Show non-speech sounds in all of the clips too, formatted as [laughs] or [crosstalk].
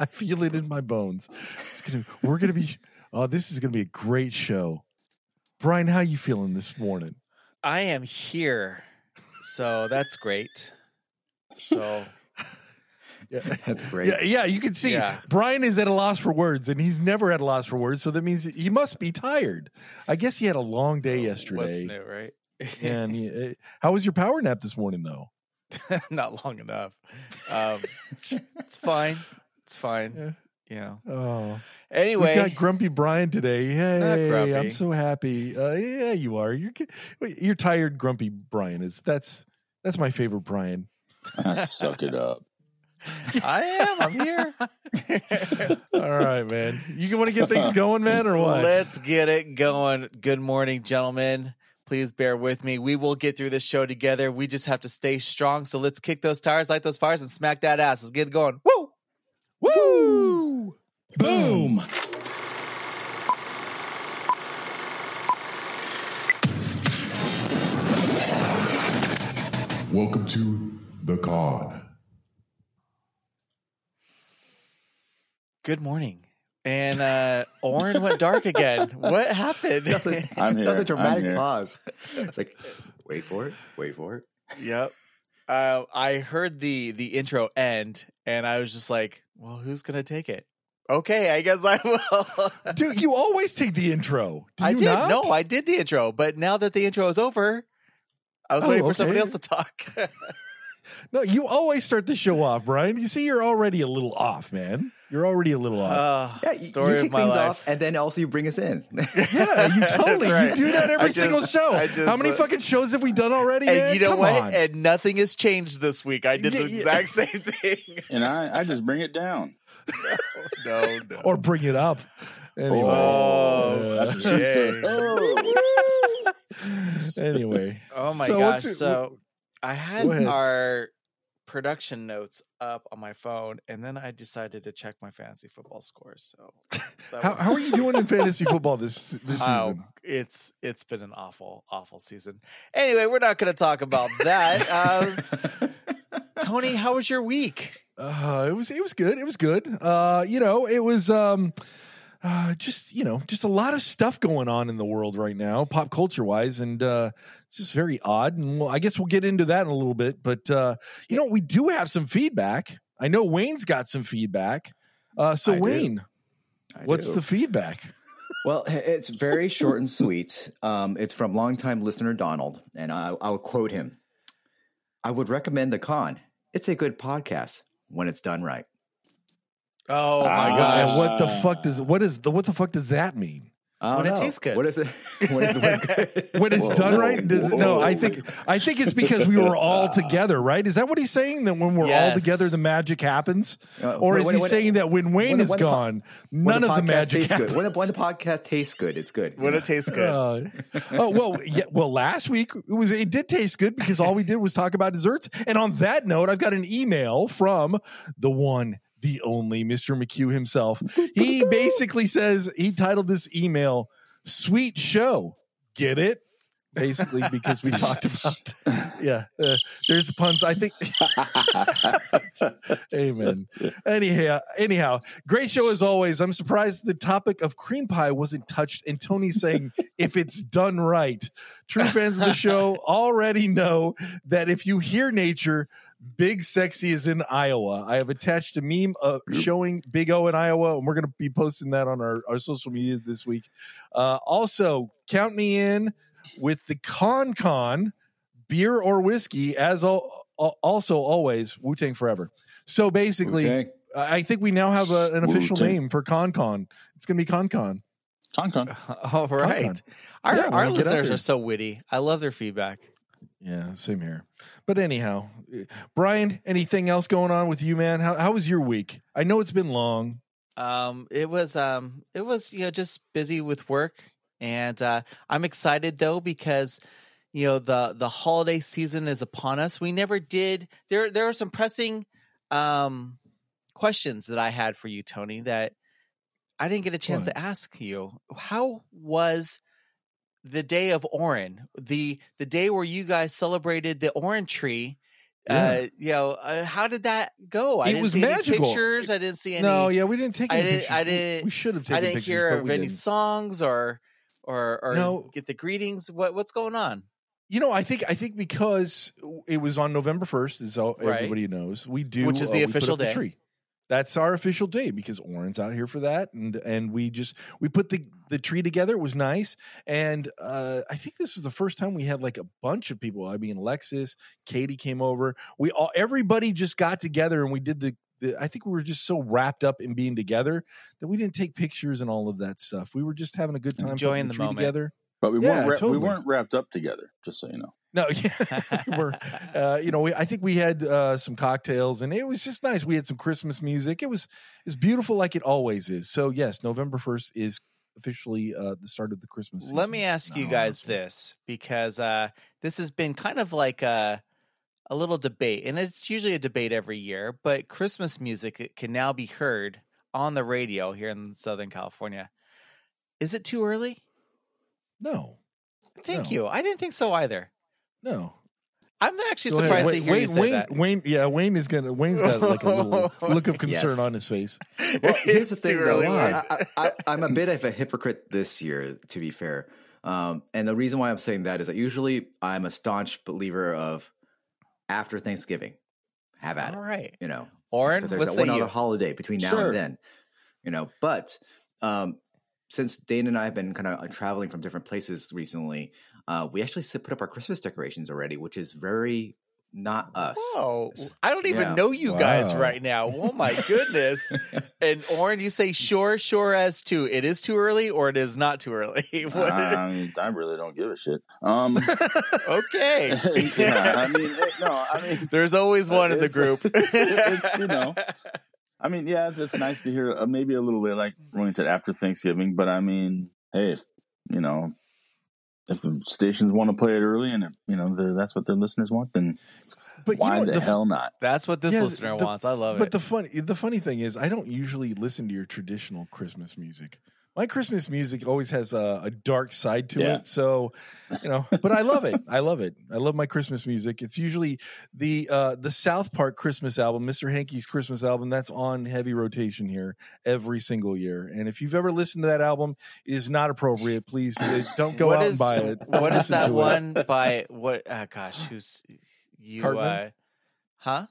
I feel it in my bones. It's gonna. We're gonna be. Oh, this is gonna be a great show. Brian, how you feeling this morning? I am here, so that's great. So [laughs] Yeah, That's great. yeah, yeah. You can see Yeah. Brian is at a loss for words, and he's never at a loss for words. So that means he must be tired. I guess he had a long day what's yesterday. new, right? [laughs] And he, uh, how was your power nap this morning, though? [laughs] Not long enough. Um, it's fine. It's fine. Yeah. Oh, Anyway, we got grumpy Brian today. Hey. I'm so happy. Uh, yeah, you are. You're you're tired, grumpy Brian. Is that's that's my favorite Brian. Suck it up. [laughs] I am. I'm here. [laughs] All right, man. You want to get things [laughs] going, man, or what? Let's get it going. Good morning, gentlemen. Please bear with me. We will get through this show together. We just have to stay strong. So let's kick those tires, light those fires, and smack that ass. Let's get it going. Woo! Woo! Boom. Welcome to the con. Good morning. And uh Oren went dark again. What happened? That's a, [laughs] I'm here. That's a I'm dramatic here. pause. It's like, wait for it. Wait for it. Yep. Uh, I heard the the intro end, and I was just like, "Well, who's gonna take it?" Okay, I guess I [laughs] will. Dude, you always take the intro. Do I you did. not? No, I did the intro, but now that the intro is over, I was Oh, waiting for somebody else to talk. [laughs] No, you always start the show off, Brian. You see, you're already a little off, man. You're already a little off. uh, Yeah, you, story you of kick my things life. off, and then also you bring us in. [laughs] yeah, you totally. Right. You do that every I just- single show. I just, How many uh, fucking shows have we done already? and man? you know Come what? on. And nothing has changed this week. I did Yeah, the yeah. exact same thing. [laughs] And I, I just bring it down. no, no. or bring it up. Anyway. Oh, That's what she said. [laughs] Oh. anyway. Oh my So gosh! what's it- So I had our production notes up on my phone, and then I decided to check my fantasy football scores. So [laughs] How, was- how are you doing in [laughs] fantasy football this this Oh, season? it's it's been an awful awful season. Anyway, we're not going to talk about that. um, Tony, how was your week? Uh, it was it was good. It was good. Uh, you know, it was um, uh, just you know, just a lot of stuff going on in the world right now, pop culture wise, and uh, it's just very odd. And well, I guess we'll get into that in a little bit. But uh, you know, we do have some feedback. I know Wayne's got some feedback. Uh, so I. Wayne, what's do. the feedback? Well, it's very short and sweet. Um, it's from longtime listener Donald, and I, I'll quote him. I would recommend the con. It's a good podcast when it's done right. Oh my Ah. gosh! What the fuck does what is the what the fuck does that mean? I don't When it know. tastes good. What is it? when it's, when it's good. When it's Whoa, done whoa, right, does it, no? I think I think it's because we were all [laughs] together, right? Is that what he's saying? That when we're all Yes. together, the magic happens, Uh, or when- is he when- saying that when Wayne when- is when the po- gone, When none the of the podcast magic tastes happens? good. When the, when the podcast tastes good, it's good. when it tastes good. [laughs] Uh, oh well, yeah. Well, last week it was it did taste good because all we did was talk about desserts. And on that note, I've got an email from the one, the only Mr. McHugh himself. [laughs] He basically says he titled this email "Sweet Show." Get it? Basically, because we [laughs] talked about yeah. Uh, there's puns. I think. [laughs] Amen. Anyhow, anyhow, great show as always. I'm surprised the topic of cream pie wasn't touched, and Tony saying if it's done right. True fans of the show already know that if you hear nature, Big Sexy is in Iowa. I have attached a meme uh, showing Big O in Iowa, and we're going to be posting that on our, our social media this week. Uh, also, count me in with the Con Con beer or whiskey, as al- al- also always Wu Tang Forever. So basically, Wu-Tang. I I think we now have a, an official Wu-Tang. name for Con Con. It's going to be Con Con. Con con. [laughs] All right. Con-Con. Our Yeah, our gonna get up listeners are so witty. I love their feedback. Yeah, same here. But anyhow, Brian, anything else going on with you, man? How how was your week? I know it's been long. Um, it was um, it was you know just busy with work, and uh, I'm excited though because you know the the holiday season is upon us. We never did. There there are some pressing um questions that I had for you, Tony, that I didn't get a chance What? to ask you. How was the day of Oren, the the day where you guys celebrated the Oren tree? Uh, you know, uh, how did that go? I It didn't was see any magical. pictures. I didn't see any. no, yeah, we didn't take I any didn't- pictures. I didn't- We should have taken I didn't pictures, hear of any didn't. songs or or or No. get the greetings. What what's going on? You know, I think I think because it was on November first, as all, Right. everybody knows, we do, Which is uh, the we put official up the day. tree. That's our official day because Oren's out here for that, and and we just we put the the tree together. It was nice, and uh, I think this is the first time we had like a bunch of people. I mean, Alexis, Katie came over. We all everybody just got together and we did the. the I think we were just so wrapped up in being together that we didn't take pictures and all of that stuff. We were just having a good time, Enjoying the tree moment. together. But we Yeah, weren't wra- totally. we weren't wrapped up together. Just so you know. No, [laughs] yeah, we were. Uh, you know, we, I think we had uh, some cocktails, and it was just nice. We had some Christmas music. It was it's beautiful, like it always is. So yes, November first is officially uh, the start of the Christmas. Season. Let me ask you guys this because uh, this has been kind of like a a little debate, and it's usually a debate every year. But Christmas music can now be heard on the radio here in Southern California. Is it too early? No, Thank No. you. I didn't think so either. No. I'm actually Go surprised Wayne, to hear Wayne, you say Wayne, that. Wayne, yeah, Wayne is gonna. Wayne's got like a [laughs] little look of concern Yes. on his face. [laughs] Well, here's the It's thing, too though. early, I, I, I, I'm a bit of a hypocrite this year, to be fair. Um, and the reason why I'm saying that is that usually I'm a staunch believer of after Thanksgiving, have at All it. right, You know, Oren, because what there's that say one you? other holiday between now Sure. and then. You know, but um, since Dane and I have been kind of traveling from different places recently, uh, we actually put up our Christmas decorations already, which is very not us. Oh, I don't even Yeah. know you guys right now. Oh my [laughs] goodness! and Oren, you say sure, sure as to it is too early or it is not too early. [laughs] What- I, I really don't give a shit. Um, [laughs] okay. yeah, I mean, it, no, I mean, There's always one in the group. it's, you know, I mean, yeah, it's, it's nice to hear. Uh, maybe a little bit like Rowan said after Thanksgiving, but I mean, hey, if you know, if the stations want to play it early and you know that's what their listeners want, then But you why know, the, the- hell not? That's what this Yeah, listener the- wants. I love But it. But the funny the funny thing is, I don't usually listen to your traditional Christmas music. My Christmas music always has a, a dark side to Yeah. it. So, you know, but I love it. I love it. I love my Christmas music. It's usually the uh the South Park Christmas album, Mr. Hankey's Christmas album, that's on heavy rotation here every single year. And if you've ever listened to that album, it is not appropriate. Please uh, don't go out is- and buy it. what is that to it. one by what? Uh, gosh, who's you? Cartman? Uh, huh?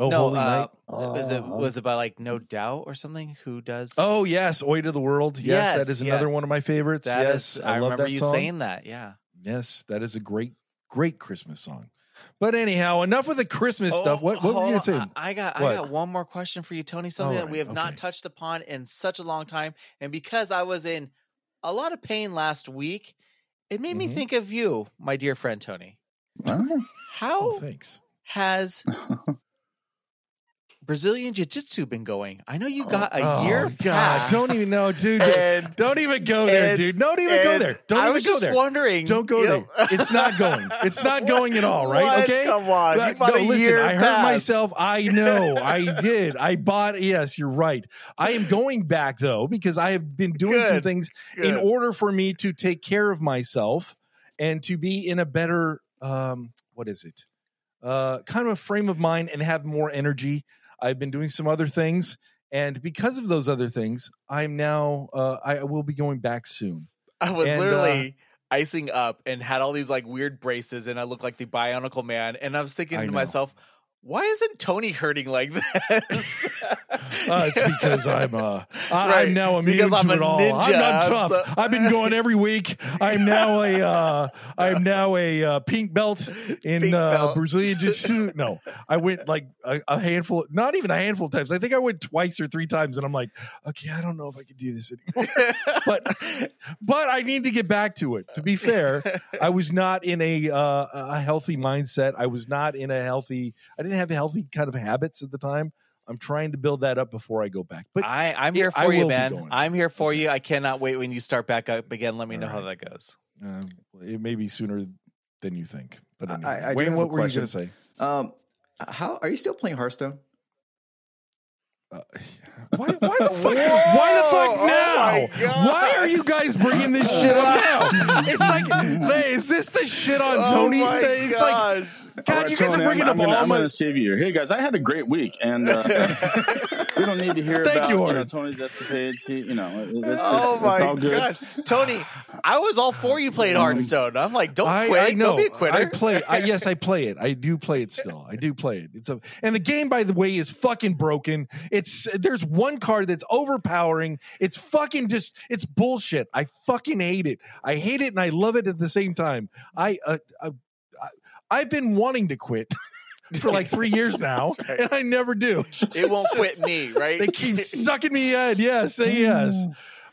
Oh, no, Holy uh, Night. was it was it by like No Doubt or something? Who does? Oh yes, Oi to the World. Yes, Yes, that is another one of my favorites. that yes, is- I, love remember that you song. saying that. Yeah. Yes, that is a great, great Christmas song. But anyhow, enough with the Christmas stuff. What, what were you hold going to say? on. I I got What? I got one more question for you, Tony. Something All that we right, have not touched upon in such a long time, and because I was in a lot of pain last week, it made me Mhm. think of you, my dear friend Tony. Huh? How Oh, thanks. has [laughs] Brazilian Jiu Jitsu been going? I know you got a oh, year. God, pass, don't even know, dude. and- don't even go there, and- dude. Don't even go there. Don't even go there. I even was go just there. wondering. Don't go there. know- It's not going. It's not [laughs] going at all, right? What? Okay. Come on. But- you bought no, a listen, year I hurt pass. myself. I [laughs] know. I did. I bought. Yes, you're right. I am going back though because I have been doing some Good. things in order for me to take care of myself and to be in a better um what is it uh kind of a frame of mind and have more energy i've been doing some other things and because of those other things i'm now uh i will be going back soon I was And, uh, literally icing up and had all these like weird braces, and I looked like the Bionicle Man. And I was thinking I to know. myself, why isn't Tony hurting like this? [laughs] uh, it's because i'm uh I, Right, i'm now immune because I'm a it all ninja, i'm not tough so- i've been going every week i'm now a uh i'm now a uh, pink belt in Pink uh belt. brazilian jiu-jitsu no i went like a, a handful not even a handful of times i think i went twice or three times and i'm like okay i don't know if i can do this anymore [laughs] but but I need to get back to it. To be fair, I was not in a uh, a healthy mindset. I was not in a healthy. I didn't have healthy kind of habits at the time. I'm trying to build that up before I go back. But I, I'm Yeah, here I for you, will man. I'm here for you. I cannot wait when you start back up again. Let me know All how that goes. uh, it may be sooner than you think. But I- anyway. I do Wayne, have a what were you going to say? Um, how are you still playing Hearthstone? Uh, why, why the fuck? why the fuck Oh now? now? God. Why are you guys bringing this shit up now? It's like, hey, is this the shit on Oh Tony's my day? It's like. God, All right, you guys Tony, are bringing I'm, up I'm gonna, all I'm my. gonna save you here. Hey guys, I had a great week, and uh, [laughs] we don't need to hear Thank about you, you, know, Tony's escapades. He, you know, it- it's, it's, oh my it's all good. gosh, Tony! I was all for you playing Hearthstone. I'm like, don't I, quit. I know. Don't be a quitter. I play. I, [laughs] yes, I play it. I do play it still. I do play it. It's a and the game, by the way, is fucking broken. It's there's one card that's overpowering. It's fucking just it's bullshit. I fucking hate it. I hate it and I love it at the same time. I uh, I, I I've been wanting to quit [laughs] for like three years [laughs] now, right. and I never do. it won't quit me, right? They keep [laughs] sucking me in. Yes, say yes.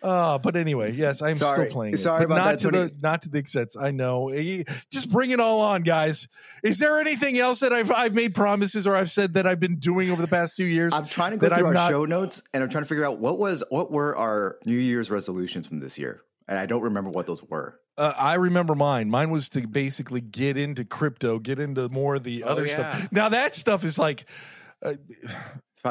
Uh, but anyway, yes, I'm Sorry. still playing. it, Sorry about not that, to Tony. the not to the extent. I know. Eh, Just bring it all on, guys. Is there anything else that I've I've made promises or I've said that I've been doing over the past two years? I'm trying to go through I'm our not- show notes and I'm trying to figure out what was what were our New Year's resolutions from this year, and I don't remember what those were. Uh, I remember mine. Mine was to basically get into crypto, get into more of the Oh, other yeah. stuff. Now that stuff is like. Uh,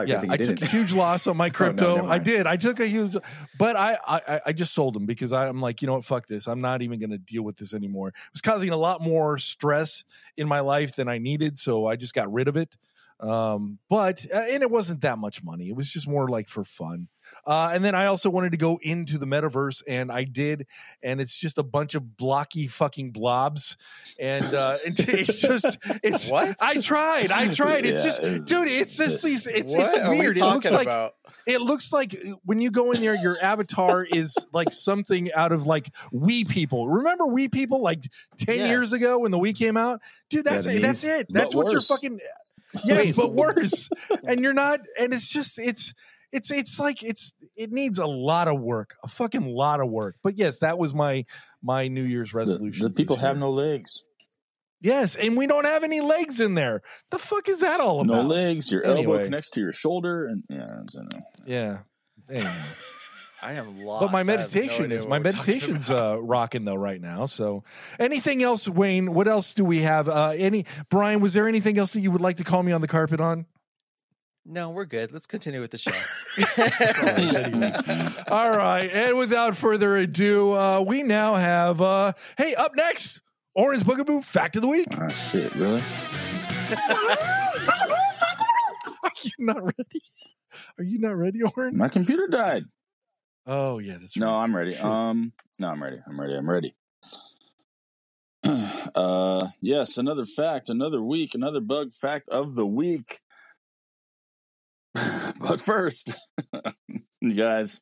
probably yeah, I took a huge loss on my [laughs] Oh, no, crypto. I did. I took a huge, but I, I I just sold them because I'm like, you know what, fuck this. I'm not even going to deal with this anymore. It was causing a lot more stress in my life than I needed, so I just got rid of it. Um, but uh, and it wasn't that much money. It was just more like for fun. Uh, and then I also wanted to go into the metaverse, and I did, and it's just a bunch of blocky fucking blobs, and uh, [laughs] it's just it's What? I tried, I tried. It's Yeah, just, it- dude, it's just these. It's it's are we weird. It looks like about? it looks like when you go in there, your avatar is like something out of like Wii People. Remember Wii People like ten Yes. years ago when the Wii came out, dude. That's the that's it. That's what you're fucking. Yes, but worse. And you're not. And it's just it's. It's it's like it's it needs a lot of work, a fucking lot of work. But yes, that was my my New Year's resolution. the people have no legs. yes, and we don't have any legs in there. The fuck is that all about? No legs. Your elbow Anyway. connects to your shoulder, and yeah, I don't know. Yeah. Anyway. [laughs] I am lost. But my I have no meditation is my meditation's uh, rocking though right now. So, anything else, Wayne? What else do we have? Uh, any Brian? Was there anything else that you would like to call me on the carpet on? No, we're good. Let's continue with the show. [laughs] All right, and without further ado, uh, we now have. Uh, hey, up next, Orange Boogaboo Fact of the Week. Ah, shit, really? [laughs] Are you not ready? Are you not ready, Orange? My computer died. Oh yeah, that's right. No. I'm ready. Um, no, I'm ready. I'm ready. I'm ready. [clears throat] uh, yes, another fact, another week, another bug fact of the week. [laughs] but first, [laughs] you guys,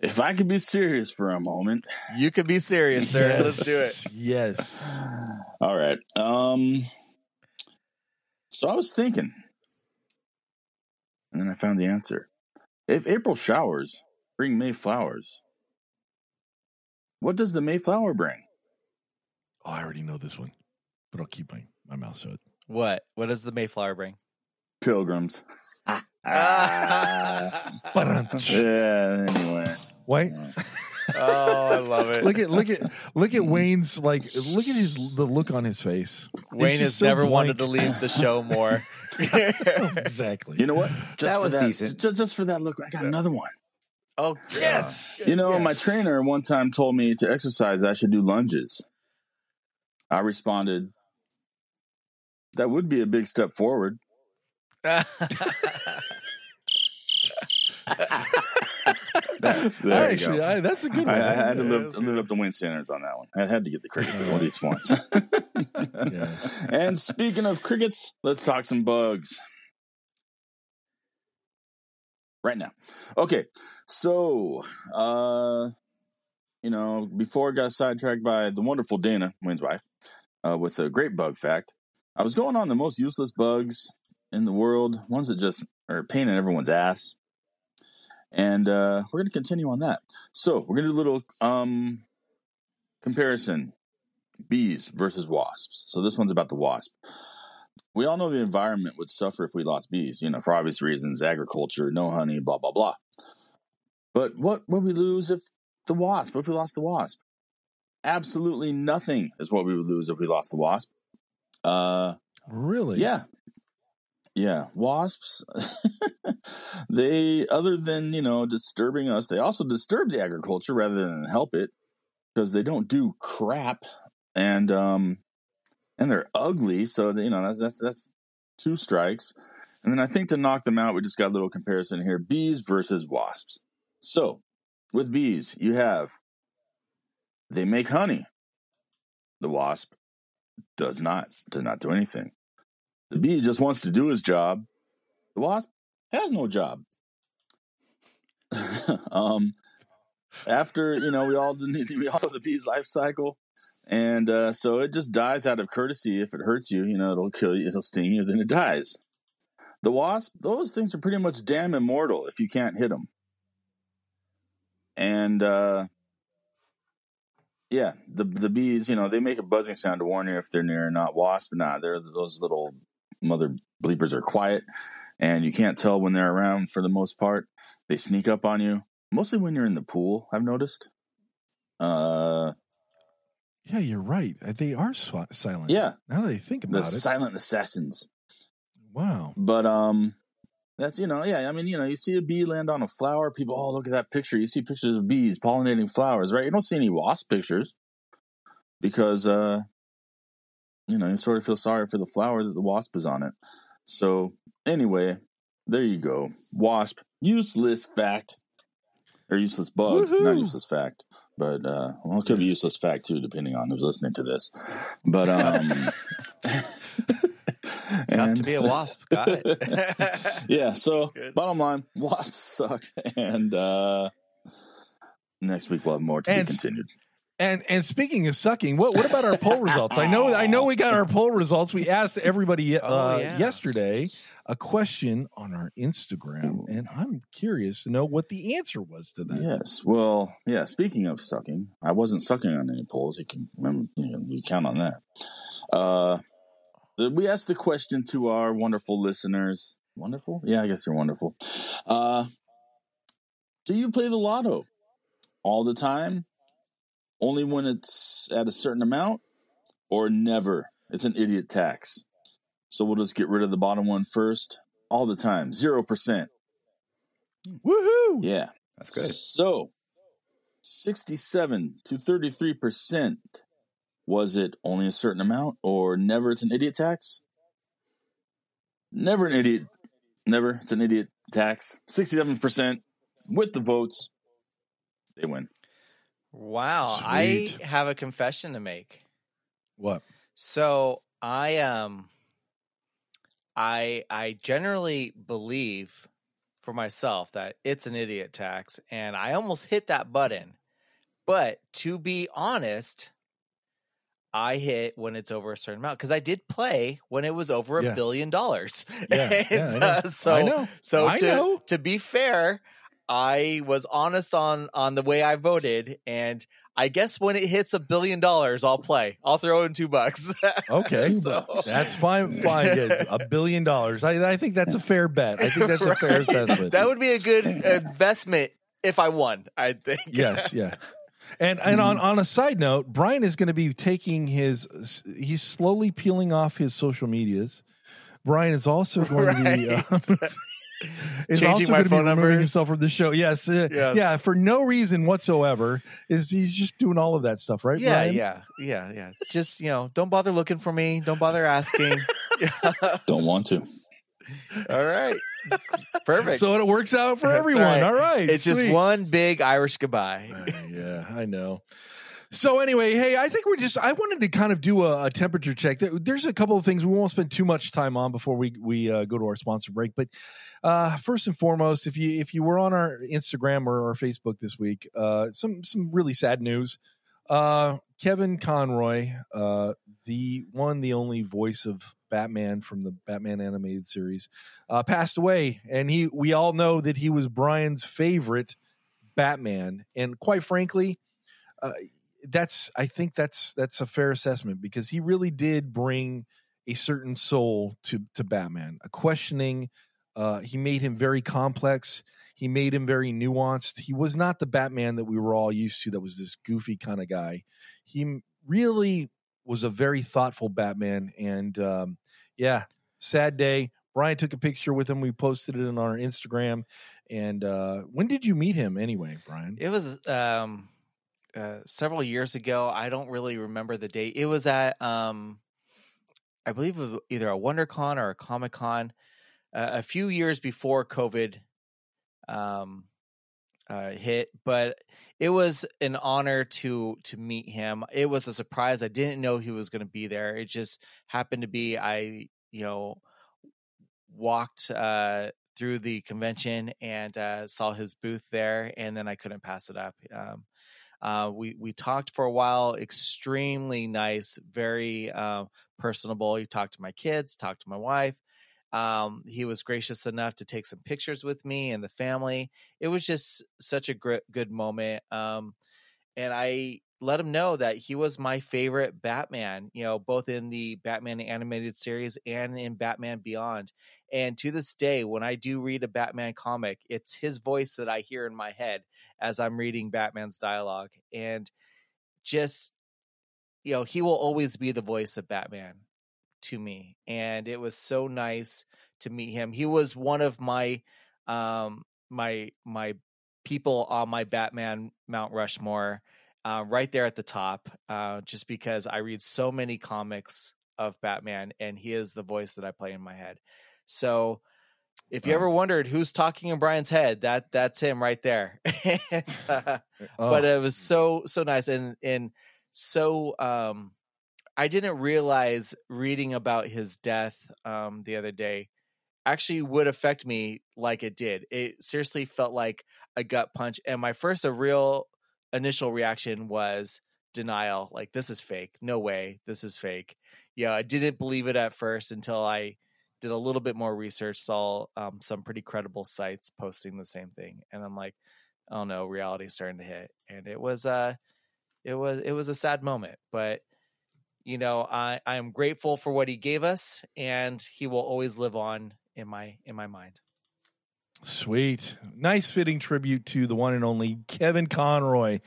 if I could be serious for a moment. you could be serious, sir. [laughs] Let's do it. Yes. [sighs] All right. Um, so I was thinking, and then I found the answer. If April showers bring May flowers, what does the Mayflower bring? Oh, I already know this one, but I'll keep my my mouth shut. What? What does the Mayflower bring? Pilgrims. Ba-dum. Ah. [laughs] Yeah. Anyway. Wait. oh, I love it. look at look at look at Wayne's like look at his the look on his face. Wayne has so never wanted to leave the show more. [laughs] exactly. You know what? Just That for was that, decent. Just, just for that look, I got another one. oh, yes. You know, Yes. my trainer one time told me to exercise, I should do lunges. I responded, that would be a big step forward. There you Actually, go. I, that's a good I, one. I had to live, live up to Wayne standards on that one. I had to get the crickets at least once. Yeah. and speaking of crickets, let's talk some bugs. Right now. Okay. So, uh, you know, before I got sidetracked by the wonderful Dana, Wayne's wife, uh, with a great bug fact, I was going on the most useless bugs in the world, ones that just are a pain in everyone's ass. And uh, we're going to continue on that. So, we're going to do a little um, comparison bees versus wasps. So this one's about the wasp. We all know the environment would suffer if we lost bees, you know, for obvious reasons, agriculture, no honey, blah blah blah. But what would we lose if the wasp? What if we lost the wasp? Absolutely nothing is what we would lose if we lost the wasp. Uh Really? yeah. Yeah, wasps. [laughs] they, other than you know disturbing us, they also disturb the agriculture rather than help it because they don't do crap, and um, and they're ugly. So you know that's that's that's two strikes. And then I think to knock them out, we just got a little comparison here: bees versus wasps. So with bees, you have they make honey. The wasp does not does not do anything. The bee just wants to do his job. The wasp has no job. [laughs] um, after you know, we all [laughs] we all the bee's life cycle, and uh, so it just dies out of courtesy. If it hurts you, you know, it'll kill you, [laughs] it'll sting you, then it dies. The wasp, those things are pretty much damn immortal if you can't hit them. And uh, yeah, the the bees, you know, they make a buzzing sound to warn you if they're near or not. Wasp, nah, they're those little mother bleepers are quiet and you can't tell when they're around for the most part. They sneak up on you, mostly when you're in the pool, I've noticed. Uh, Yeah, you're right. Uh, They are silent. yeah, Now that I think the about it. The silent assassins. wow. But um that's you know, yeah, I mean, you know, you see a bee land on a flower, people, oh look at that picture. You see pictures of bees pollinating flowers, right? You don't see any wasp pictures because uh you know, you sort of feel sorry for the flower that the wasp is on it. So anyway, there you go. Wasp, useless fact. Or useless bug, not useless fact. But uh well it could be useless fact too, depending on who's listening to this. But [laughs] um [laughs] Tough to be a wasp. Got it. [laughs] yeah. So Good. bottom line, wasps suck, and uh next week we'll have more to And- be continued. And and speaking of sucking, what what about our poll [laughs] results? I know I know we got our poll results. We asked everybody uh, Oh, yeah. yesterday a question on our Instagram, and I'm curious to know what the answer was to that. Yes. Well, yeah. Speaking of sucking, I wasn't sucking on any polls. You can remember, you, know, you count on that. Uh, the- we asked the question to our wonderful listeners. Wonderful? Yeah, I guess you're wonderful. Uh, do you play the lotto all the time? Only when it's at a certain amount, or never? It's an idiot tax. So we'll just get rid of the bottom one first. All the time, zero percent. Woohoo! Yeah. That's good. So, 67 to 33%. Was it only a certain amount or never it's an idiot tax? Never an idiot. Never. It's an idiot tax. 67% with the votes. They win. Wow. Sweet. I have a confession to make. What? So I um I I generally believe for myself that it's an idiot tax and I almost hit that button. But to be honest, I hit when it's over a certain amount because I did play when it was over a Yeah. billion dollars. Yeah, [laughs] yeah, And, I know. uh, so I know. so I to know. to be fair, I was honest on on the way I voted, and I guess when it hits a billion dollars, I'll play. I'll throw in two bucks. [laughs] Okay, Two So- bucks. that's fine. Fine, good. a billion dollars. I, I think that's a fair bet. I think that's a fair [laughs] assessment. That would be a good [laughs] investment if I won. I think. yes, yeah. And and on on a side note, Brian is going to be taking his. He's slowly peeling off his social medias. Brian is also going to be. Uh, is Changing also my going to be phone removing numbers. himself from the show. Yes, uh, Yes. yeah, for no reason whatsoever. Is he's just doing all of that stuff, right? Yeah, Brian? yeah, yeah, yeah. Just you know, don't bother looking for me. Don't bother asking. [laughs] Don't want to. All right, perfect. So it works out for everyone. right. All right, it's just one big Irish goodbye. Uh, yeah, I know. So anyway, hey, I think we're just. I wanted to kind of do a, a temperature check. There's a couple of things we won't spend too much time on before we we uh, go to our sponsor break. But uh, first and foremost, if you if you were on our Instagram or our Facebook this week, uh, some some really sad news. Uh, Kevin Conroy, uh, the one, the only voice of Batman from the Batman animated series, uh, passed away, and he we all know that he was Brian's favorite Batman, and quite frankly, uh, that's I think that's that's a fair assessment because he really did bring a certain soul to to Batman, a questioning. Uh, he made him very complex. He made him very nuanced. He was not the Batman that we were all used to. That was this goofy kind of guy. He really was a very thoughtful Batman, and um, yeah, sad day. Brian took a picture with him. We posted it on our Instagram. And uh, when did you meet him anyway, Brian? It was um, uh, several years ago. I don't really remember the date. It was at, um, I believe, either a WonderCon or a Comic Con, uh, a few years before COVID um, uh, hit. But it was an honor to to meet him. It was a surprise. I didn't know he was going to be there. It just happened to be. I you know walked uh, through the convention and uh, saw his booth there, and then I couldn't pass it up. Um, uh, we we talked for a while. Extremely nice, very uh, personable. He talked to my kids, talked to my wife. Um, he was gracious enough to take some pictures with me and the family. It was just such a gr- good moment. Um, and I let him know that he was my favorite Batman, you know, both in the Batman animated series and in Batman Beyond. And to this day, when I do read a Batman comic, it's his voice that I hear in my head as I'm reading Batman's dialogue. And just, you know, he will always be the voice of Batman to me. And it was so nice to meet him. He was one of my, um, my, my people on my Batman Mount Rushmore, uh, right there at the top, uh, just because I read so many comics of Batman and he is the voice that I play in my head. So if you Wow. ever wondered who's talking in Brian's head, that that's him right there. [laughs] and, uh, but Oh, it was so so nice and and so um I didn't realize reading about his death um the other day actually would affect me like it did. It seriously felt like a gut punch and my first a real initial reaction was denial like this is fake. No way. This is fake. Yeah, I didn't believe it at first until I did a little bit more research, saw um, some pretty credible sites posting the same thing, and I'm like, oh no, reality's starting to hit, and it was uh, it was it was a sad moment, but you know, I I am grateful for what he gave us, and he will always live on in my in my mind. Sweet. Nice fitting tribute to the one and only Kevin Conroy.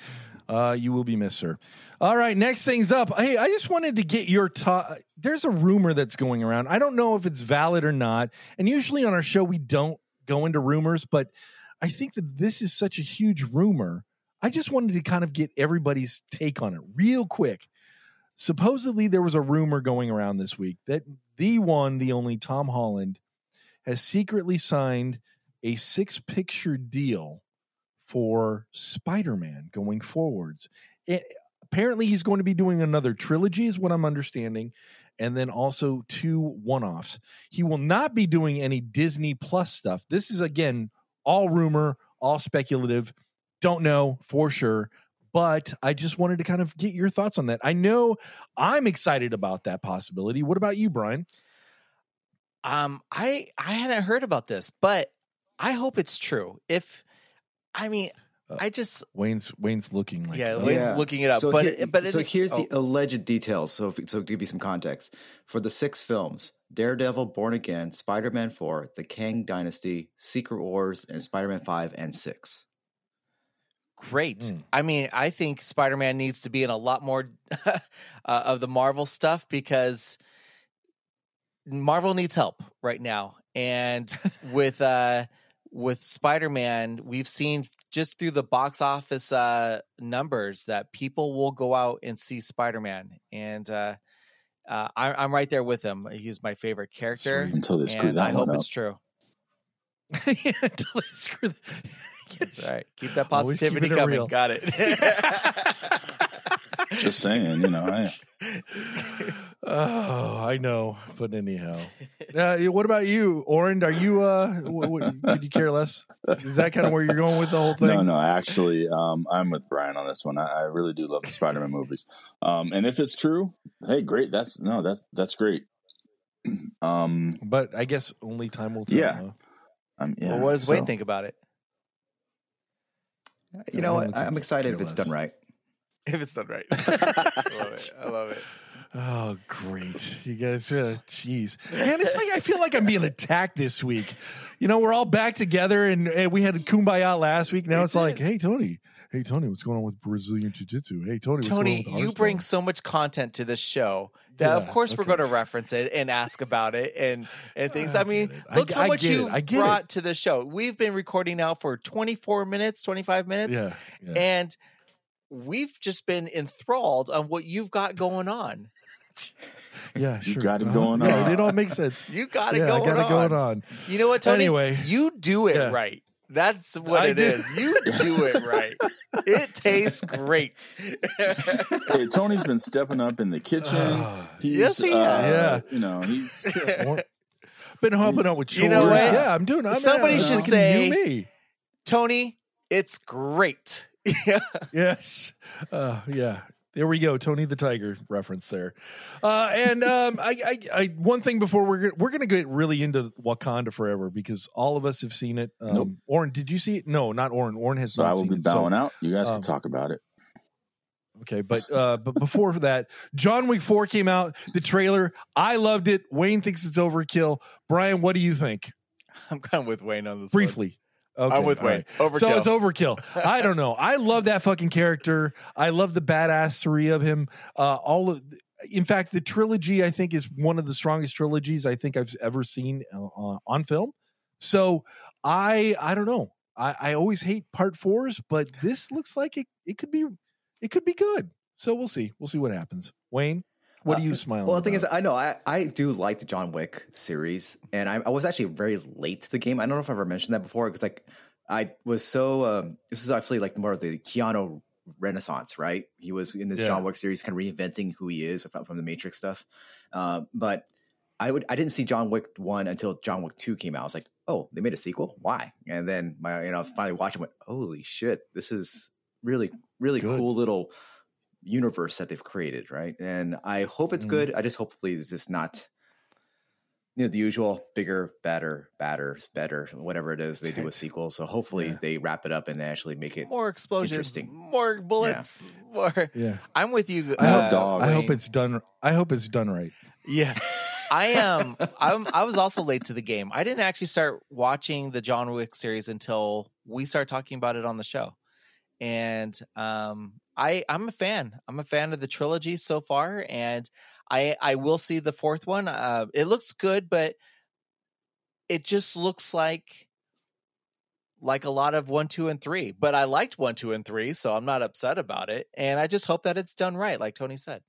Uh, you will be missed, sir. All right, next thing's up. Hey, I just wanted to get your top. There's a rumor that's going around. I don't know if it's valid or not. And usually on our show, we don't go into rumors, but I think that this is such a huge rumor. I just wanted to kind of get everybody's take on it real quick. Supposedly, there was a rumor going around this week that the one, the only Tom Holland has secretly signed a six picture deal for Spider Man going forwards. It, apparently, he's going to be doing another trilogy, is what I'm understanding, and then also two one offs. He will not be doing any Disney Plus stuff. This is, again, all rumor, all speculative. Don't know for sure. But I just wanted to kind of get your thoughts on that. I know I'm excited about that possibility. What about you, Brian? Um, I I hadn't heard about this, but I hope it's true. If I mean, Uh, I just Wayne's Wayne's looking like Yeah, Wayne's looking it up, So but here- it- but so it- here's the oh. alleged details. So if, so to give you some context, for the six films: Daredevil, Born Again, Spider-Man Four, The Kang Dynasty, Secret Wars, and Spider-Man Five and Six. Great. Mm. I mean, I think Spider Man needs to be in a lot more [laughs] uh, of the Marvel stuff because Marvel needs help right now, and [laughs] with uh with Spider Man, we've seen just through the box office uh numbers that people will go out and see Spider Man, and uh, uh, I, I'm right there with him. He's my favorite character, until they screw that I hope up. it's true. yeah, [laughs] until they screw the- Yes. All right, keep that positivity keeping coming. real. Got it. [laughs] Just saying, you know. I, Oh, I know, but anyhow, uh, what about you, Oren? Are you? Uh, w- w- could you care less? Is that kind of where you're going with the whole thing? no, no. Actually, um, I'm with Brian on this one. I, I really do love the Spider-Man movies. Um, and if it's true, hey, great. That's no, that's that's great. [clears throat] Um, But I guess only time will tell. Yeah. huh? um, yeah. well, what does so- Wayne think about it? You know what? I'm excited [laughs] if it's done right. If it's done right, I love it. I love it. Oh, great. You guys, uh, jeez. Man, it's like I feel like I'm being attacked this week. You know, we're all back together and, and we had Kumbaya last week. Now We it's like, hey, Tony, Hey Tony, what's going on with Brazilian Jiu Jitsu? Hey Tony, what's going on Tony, with you bring so much content to this show that of Yeah, course we're going to reference it and ask about it and and things. I, I mean, get it. I look how I much you've I get it. brought to the show. We've been recording now for 24 minutes, 25 minutes, Yeah, yeah. and we've just been enthralled on what you've got going on. [laughs] yeah, You got it Uh-huh. going Yeah, on. It all makes sense. [laughs] You got it yeah, going I got it on. going on. You know what, Tony? Anyway. you do it Yeah. right. That's what I it do. is. You do it [laughs] right. It tastes great. Hey, Tony's been stepping up in the kitchen. Ah. He's, Yes, he uh, has. You know, he's [laughs] Or- Been helping out with chores. You know what? Yeah, I'm doing. I'm Somebody I'm should looking say- you me. Tony, it's great. [laughs] Yes. Uh, yeah. There we go, Tony the Tiger reference there. Uh, and um, I, I, I, one thing before we're gonna, we're gonna get really into Wakanda Forever because all of us have seen it. Um, Nope. Oren, did you see it? No, not Oren. Oren has so not I will seen be it. So- bowing out. You guys um, can talk about it. Okay, but uh, but before [laughs] that, John Wick Four came out. The trailer, I loved it. Wayne thinks it's overkill. Brian, what do you think? I'm kind of with Wayne on this. one. Okay, I'm with Wayne. Overkill. So it's overkill. I don't know. I love that fucking character. I love the badassery of him. Uh, all of, in fact, the trilogy I think is one of the strongest trilogies I think I've ever seen uh, on film. So I I don't know. I, I always hate part fours, but this looks like it. It could be it could be good. So we'll see. We'll see what happens. Wayne, what are Uh, you smiling? Well, the thing about? is, I know I, I do like the John Wick series, and I, I was actually very late to the game. I don't know if I've ever mentioned that before because like I was so um, this is actually like more of the Keanu Renaissance, right? He was in this Yeah. John Wick series, kind of reinventing who he is from, from the Matrix stuff. Uh, but I would I didn't see John Wick one until John Wick two came out. I was like, oh, they made a sequel? Why? And then my you know finally watching, went, holy shit, this is really really Good. cool little universe that they've created, right? And I hope it's Mhm. good. I just hopefully it's just not you know the usual bigger, better, badder, better, whatever it is they do with sequels. So hopefully Yeah. they wrap it up and they actually make it. more explosions, Interesting. more bullets, more. yeah. I'm with you. I hope uh, dogs. I hope it's done. I hope it's done right. Yes. I am I'm I was also late to the game. I didn't actually start watching the John Wick series until we started talking about it on the show. And um I I'm a fan. I'm a fan of the trilogy so far and I I will see the fourth one. Uh it looks good but it just looks like like a lot of 1 2 and 3. But I liked 1 2 and 3 so I'm not upset about it and I just hope that it's done right like Tony said.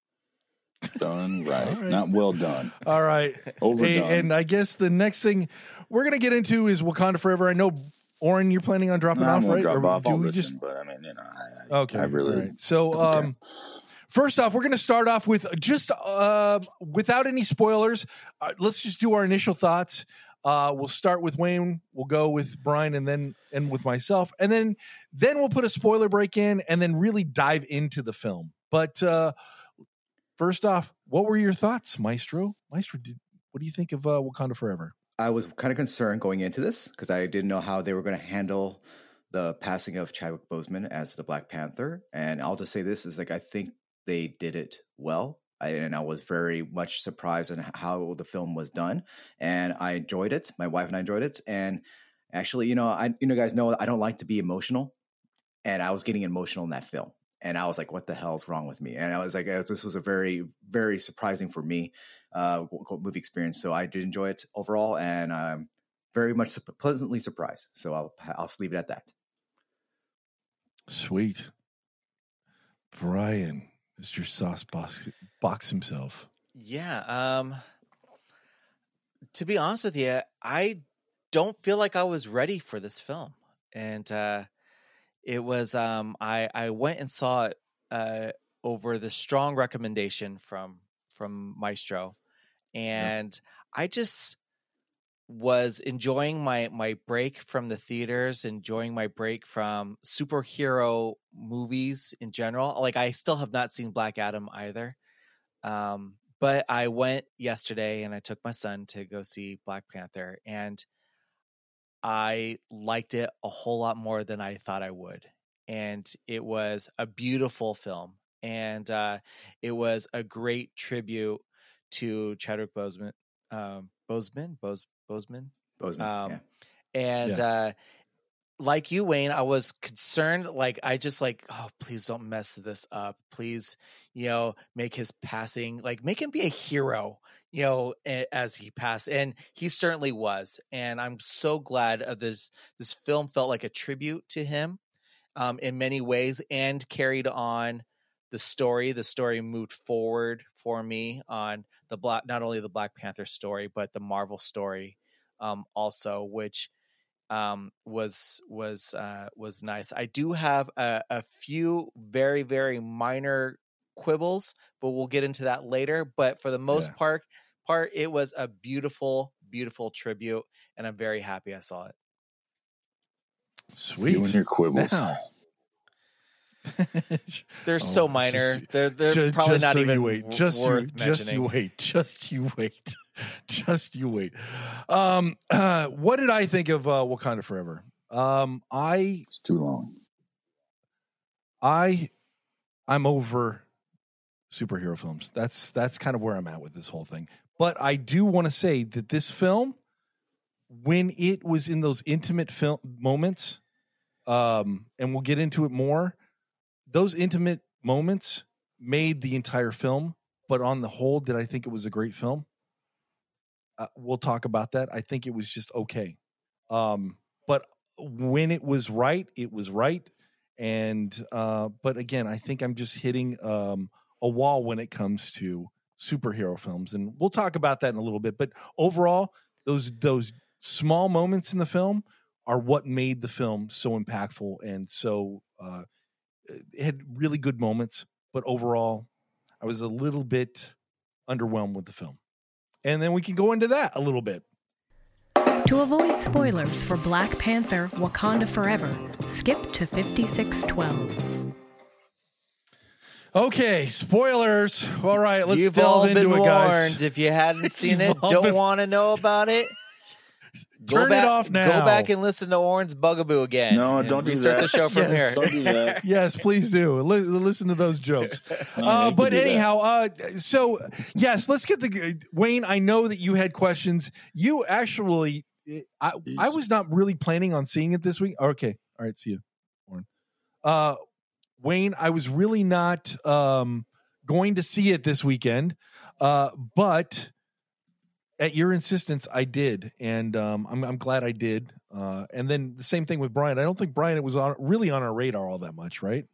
Done [laughs] right. All right. Not well done. All right. Overdone. Hey, and I guess the next thing we're gonna get into is Wakanda Forever. I know, Oren, you're planning on dropping No, off, right? drop Or off. do I'll listen, just- but I mean, you know, I, I, okay. I really all right. So, um, first off, we're gonna start off with just uh, without any spoilers. Uh, let's just do our initial thoughts. Uh, we'll start with Wayne. We'll go with Brian, and then and with myself, and then then we'll put a spoiler break in, and then really dive into the film. But uh, first off, what were your thoughts, Maestro? Maestro, did, what do you think of uh, Wakanda Forever? I was kind of concerned going into this because I didn't know how they were going to handle the passing of Chadwick Boseman as the Black Panther. And I'll just say this is like I think they did it well. I, and I was very much surprised on how the film was done, and I enjoyed it. My wife and I enjoyed it. And actually, you know, I you know guys know I don't like to be emotional, and I was getting emotional in that film. And I was like, "What the hell's wrong with me?" And I was like, uh, "This was a very, very surprising for me uh, movie experience." So I did enjoy it overall, and I'm very much sup- pleasantly surprised. So I'll I'll just leave it at that. Sweet. Brian, Mr. Sauce Box, box himself. Yeah. Um to be honest with you, I don't feel like I was ready for this film. And uh it was um I I went and saw it uh over the strong recommendation from from Maestro. And I just was enjoying my my break from the theaters, enjoying my break from superhero movies in general. Like I still have not seen Black Adam either. Um, but I went yesterday and I took my son to go see Black Panther and I liked it a whole lot more than I thought I would. And it was a beautiful film. And uh, it was a great tribute to Chadwick Boseman. Um, Boseman? Bose, Boseman? Boseman, Um, yeah. and uh, like you, Wayne, I was concerned. Like, I just like, oh, please don't mess this up. Please, you know, make his passing, like, make him be a hero, you know, as he passed. And he certainly was. And I'm so glad of this. This film felt like a tribute to him um, in many ways and carried on the story. The story moved forward for me on the black, not only the Black Panther story, but the Marvel story um, also, which um, was was uh, was nice. I do have a, a few very very minor quibbles, but we'll get into that later. But for the most Yeah. part, part it was a beautiful beautiful tribute, and I'm very happy I saw it. Sweet. You and your quibbles. Now. They're [laughs] Oh, so minor. just- they're they're Ju- probably not so even you wait. w- Just you, worth just you wait. Just you wait. [laughs] just you wait. Um, uh, what did I think of uh, Wakanda Forever? Um, I It's too long. I I'm over superhero films. That's that's kind of where I'm at with this whole thing. But I do want to say that this film, when it was in those intimate film moments, um, and we'll get into it more, those intimate moments made the entire film. But on the whole, did I think it was a great film? Uh, we'll talk about that. I think it was just okay. Um, but when it was right, it was right and uh but again i think i'm just hitting um a wall when it comes to superhero films and we'll talk about that in a little bit but overall those those small moments in the film are what made the film so impactful and so uh Uh, had really good moments but overall i was a little bit underwhelmed with the film and then we can go into that a little bit To avoid spoilers for Black Panther Wakanda Forever, skip to 5612. okay spoilers all right let's You've delve all into been it warned. guys If you hadn't [laughs] seen it, You've all don't been- want to know about it. Go Turn it back, off now. Go back and listen to Orange Bugaboo again. No, don't do restart that. the show from Yes. Don't do here. that. [laughs] yes, please do. Li- listen to those jokes. [laughs] No, Uh, but anyhow, uh, so yes, let's get the Wayne. I know that you had questions. You actually, I, I was not really planning on seeing it this week. Okay, all right, see you, Oren. Uh, Wayne, I was really not um, going to see it this weekend, uh, but at your insistence, I did, and um, I'm, I'm glad I did. Uh, and then the same thing with Brian. I don't think Brian it was on really on our radar all that much, right?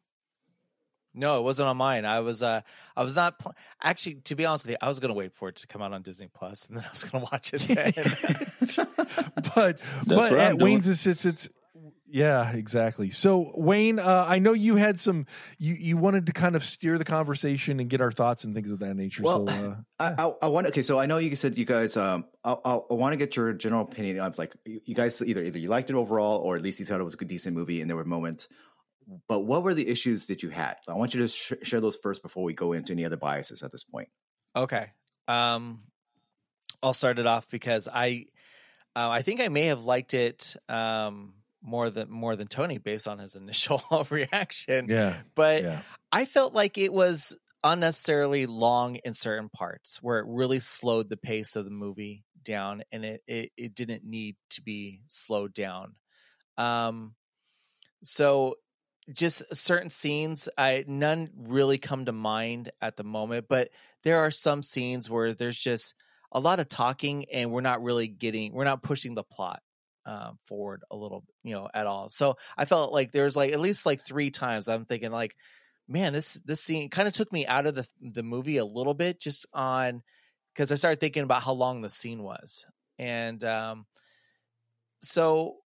No, it wasn't on mine. I was uh I was not pl- actually to be honest with you, I was going to wait for it to come out on Disney Plus and then I was going to watch it then. [laughs] but That's but what at I'm doing. Wayne's insistence, yeah, exactly. So Wayne, uh, I know you had some. You you wanted to kind of steer the conversation and get our thoughts and things of that nature. Well, so uh, [laughs] I, I, I want okay. So I know you said you guys. Um, I, I, I want to get your general opinion of like you, you guys either either you liked it overall or at least you thought it was a good decent movie and there were moments. But what were the issues that you had? I want you to sh- share those first before we go into any other biases at this point. Okay. Um, I'll start it off because I, uh, I think I may have liked it um, more than more than Tony based on his [laughs] initial [laughs] reaction. yeah, But yeah, I felt like it was unnecessarily long in certain parts where it really slowed the pace of the movie down, and it it, it didn't need to be slowed down. Um, so just certain scenes i none really come to mind at the moment but there are some scenes where there's just a lot of talking and we're not really getting we're not pushing the plot um, forward a little you know at all. So i felt like there was like at least like three times i'm thinking like man this this scene kind of took me out of the the movie a little bit just on because i started thinking about how long the scene was. And um so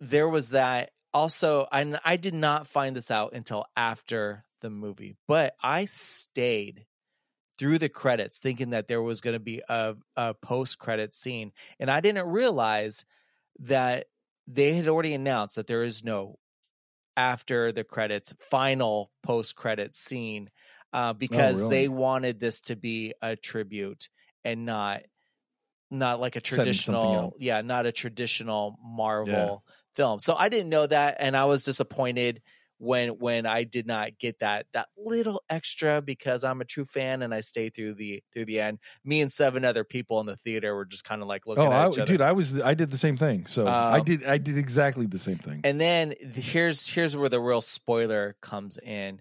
there was that. Also and i did not find this out until after the movie but i stayed through the credits thinking that there was going to be a, a post credit scene and i didn't realize that they had already announced that there is no after the credits final post credit scene uh, because really? they wanted this to be a tribute and not not like a traditional yeah not a traditional marvel film. So i didn't know that and i was disappointed when when I did not get that that little extra because I'm a true fan and I stayed through the through the end. Me and seven other people in the theater were just kind of like looking Oh, at I, each other. dude, I was I did the same thing. So I Um, did I did exactly the same thing. And then here's here's where the real spoiler comes in.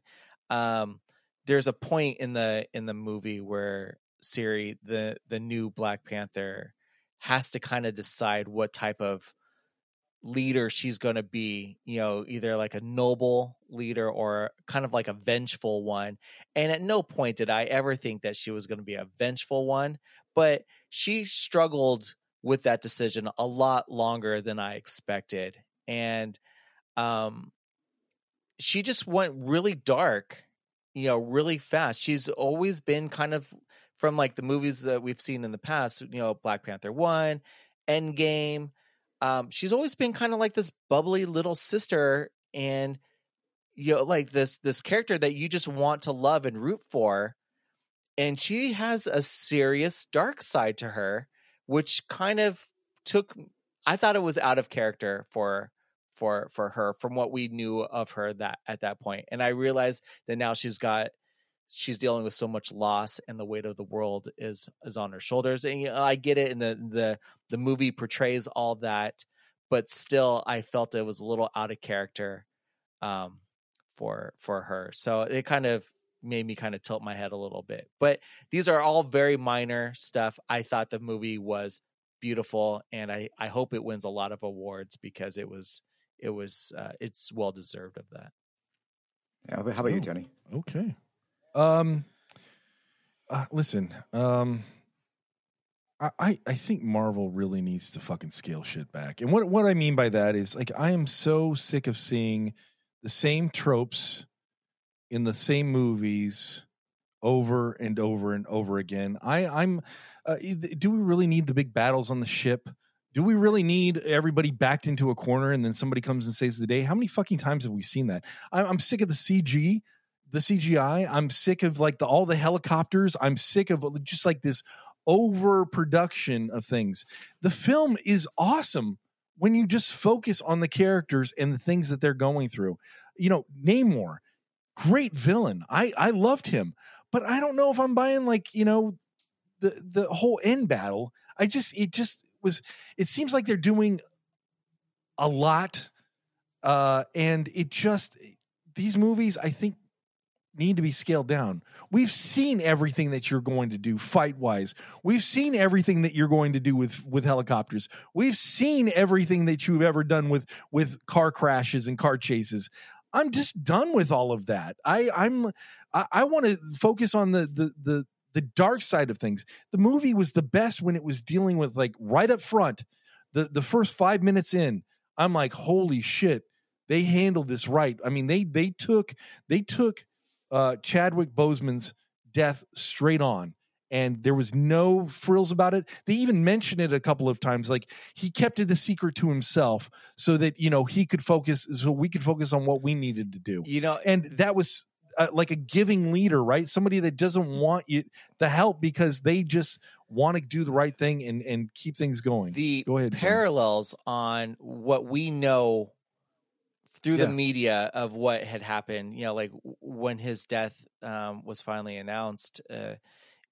Um, there's a point in the in the movie where Shuri, the the new Black Panther, has to kind of decide what type of leader she's going to be. You know, either like a noble leader or kind of like a vengeful one. And at no point did I ever think that she was going to be a vengeful one, but she struggled with that decision a lot longer than I expected. And um she just went really dark, you know, really fast. She's always been kind of from like the movies that we've seen in the past, you know, Black Panther 1, Endgame. Um she's always been kind of like this bubbly little sister and you know like this this character that you just want to love and root for and she has a serious dark side to her which kind of took i thought it was out of character for for for her from what we knew of her that at that point and i realized that now she's got she's dealing with so much loss and the weight of the world is is on her shoulders and you know, i get it and the the the movie portrays all that but still i felt it was a little out of character um for for her so it kind of made me kind of tilt my head a little bit but these are all very minor stuff i thought the movie was beautiful and i i hope it wins a lot of awards because it was it was uh, it's well deserved of that Yeah, how about- how you, Oh. Tony? Okay. Um uh, listen, um I, I think Marvel really needs to fucking scale shit back. And what what I mean by that is like I am so sick of seeing the same tropes in the same movies over and over and over again. I I'm uh, do we really need the big battles on the ship? Do we really need everybody backed into a corner and then somebody comes and saves the day? How many fucking times have we seen that? I'm, I'm sick of the CG the CGI. I'm sick of like the all the helicopters. I'm sick of just like this overproduction of things. The film is awesome when you just focus on the characters and the things that they're going through. You know, Namor, great villain. I I loved him, but I don't know if I'm buying like you know the the whole end battle. I just it just was. It seems like they're doing a lot, uh, and it just these movies. I think need to be scaled down. We've seen everything that you're going to do fight wise. We've seen everything that you're going to do with with helicopters. We've seen everything that you've ever done with with car crashes and car chases. I'm just done with all of that. I I'm I, I want to focus on the the the the dark side of things. The movie was the best when it was dealing with like right up front. The the first 5 minutes in, I'm like holy shit. They handled this right. I mean, they they took they took uh, Chadwick Boseman's death straight on. And there was no frills about it. They even mentioned it a couple of times. Like he kept it a secret to himself so that, you know, he could focus, so we could focus on what we needed to do. you know And that was uh, like a giving leader, right? Somebody that doesn't want you the help because they just want to do the right thing and, and keep things going. the Go ahead, parallels on what we know through Yeah. the media of what had happened you know like when his death um, was finally announced uh,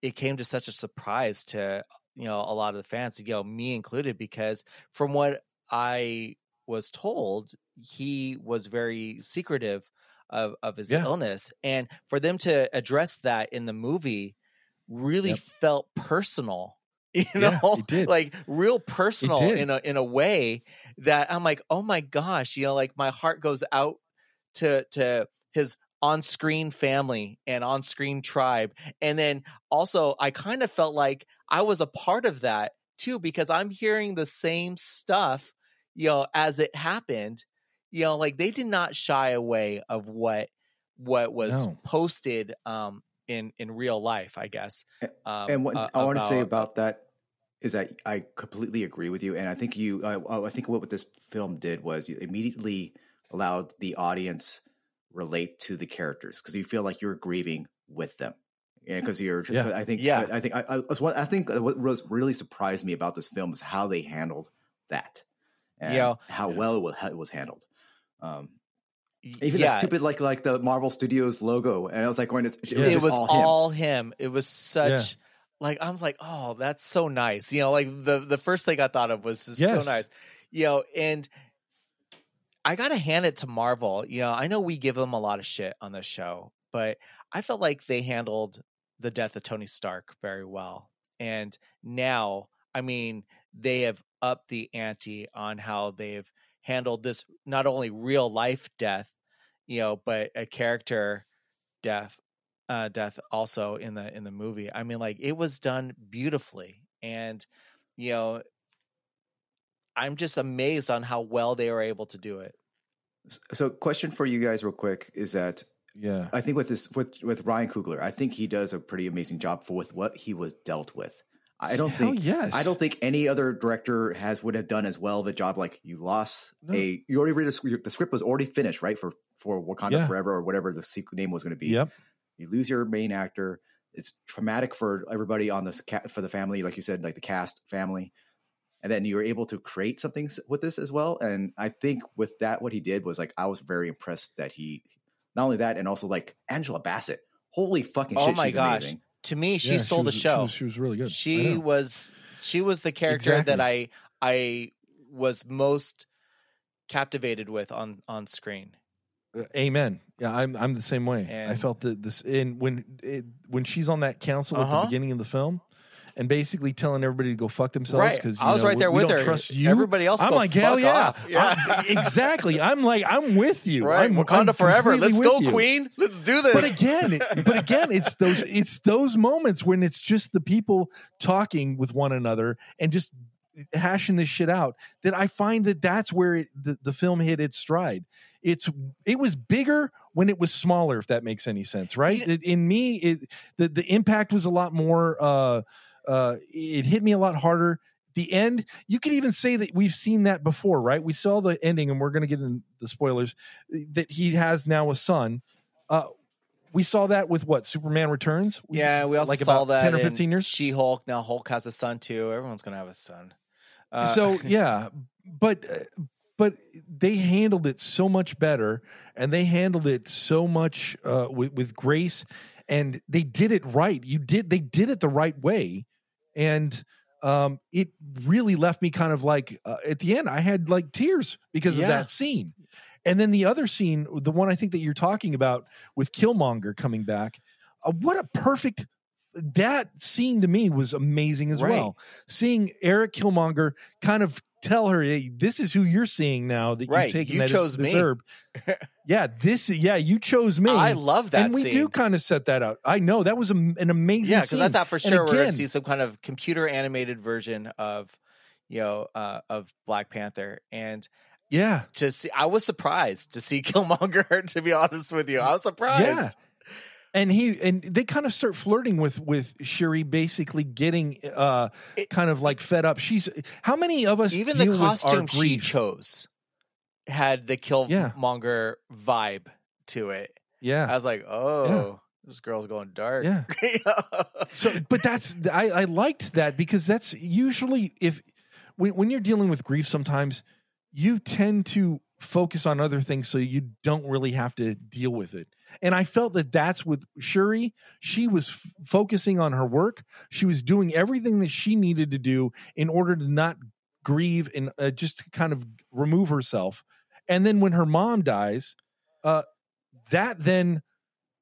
it came to such a surprise to you know a lot of the fans you know me included because from what i was told he was very secretive of, of his Yeah. illness and for them to address that in the movie really Yep. felt personal [laughs] you Yeah, know did. like real personal in a in a way that I'm like, oh my gosh, you know, like my heart goes out to to his on-screen family and on-screen tribe. And then also I kind of felt like I was a part of that too, because I'm hearing the same stuff, you know, as it happened. You know, like they did not shy away of what what was No. posted um in in real life, I guess. Um, and what uh, I want to say about that is that I completely agree with you, and I think you. I, I think what this film did was you immediately allowed the audience relate to the characters because you feel like you're grieving with them. Yeah, because you're. Yeah. I think. Yeah. I, I think. I, I, was I think what was really surprised me about this film is how they handled that, and Yeah. how well it was, it was handled. Um, Even yeah, that stupid like like the Marvel Studios logo, and I was like going to it was, it was all, all, him. him. It was such like I was like, oh, that's so nice. You know, like the the first thing I thought of was just Yes. so nice. You know, and I gotta hand it to Marvel. You know, I know we give them a lot of shit on this show, but I felt like they handled the death of Tony Stark very well. And now, I mean, they have upped the ante on how they've handled this not only real life death, you know, but a character death uh death also in the in the movie. I mean like it was done beautifully and you know I'm just amazed on how well they were able to do it. So, question for you guys, real quick, is that Yeah. I think with this with with Ryan Coogler, I think he does a pretty amazing job for with what he was dealt with. I don't Hell think yes. I don't think any other director has would have done as well of a job. Like you lost No. a you already read the, script- the script was already finished, right? For for Wakanda Yeah. Forever or whatever the sequel name was going to be. Yep. You lose your main actor. It's traumatic for everybody on this ca- for the family, like you said, like the cast family. And then you were able to create something with this as well. And I think with that, what he did was like I was very impressed that he not only that and also like Angela Bassett. Holy fucking shit! Oh my she's gosh. amazing. To me, she Yeah, stole was- the show. She was, she was really good. She was she was the character that I I was most captivated with on on screen. Uh, Amen. Yeah, I'm I'm the same way. I felt that this in when it, when she's on that council at the Uh-huh. beginning of the film, and basically telling everybody to go fuck themselves Right. because I was right there we with don't her. Trust you. Everybody else I'm go like hell yeah. Yeah. I'm- [laughs] exactly. I'm like I'm with you. Right, I'm, Wakanda I'm forever. Let's go, you. Queen. Let's do this. But again, but again, it's those it's those moments when it's just the people talking with one another and just hashing this shit out that I find that that's where it, the the film hit its stride. It's it was bigger when it was smaller, if that makes any sense, right? It- in me, it the the impact was a lot more. uh uh It hit me a lot harder. The end, you could even say that we've seen that before, right? We saw the ending, and we're going to get in the spoilers that he has now a son. Uh, we saw that with what Superman Returns. We- yeah, we also like saw about that 10 or 15 years. She Hulk. Now Hulk has a son too. Everyone's gonna have a son. Uh, so [laughs] yeah, but uh, but they handled it so much better, and they handled it so much uh, with with grace, and they did it right. You did they did it the right way, and um, it really left me kind of like uh, at the end I had like tears because Yeah. of that scene. And then the other scene, the one I think that you're talking about with Killmonger coming back, uh, what a perfect that scene to me was amazing as Right. well. Seeing Eric Killmonger kind of tell her, "Hey, this is who you're seeing now that Right, you've taken you that chose me." herb." [laughs] yeah, this yeah, you chose me. I love that and we scene. do kind of set that out. I know that was a, an amazing. yeah, because I thought for sure we are gonna see some kind of computer animated version of you know uh, of Black Panther and. yeah, To see, I was surprised to see [laughs] Killmonger. To be honest with you, I was surprised. Yeah. And he and they kind of start flirting with with Shuri, basically getting uh It- kind of like fed up. She's how many of us Even the deal with our costume she chose had the Yeah. Killmonger vibe to it. Yeah, I was like, oh, this girl's going dark. Yeah. [laughs] so but that's I, I liked that because that's usually if when, when you're dealing with grief sometimes you tend to focus on other things so you don't really have to deal with it and i felt that that's with shuri. She was f- focusing on her work. She was doing everything that she needed to do in order to not grieve and uh, just kind of remove herself. And then when her mom dies uh that then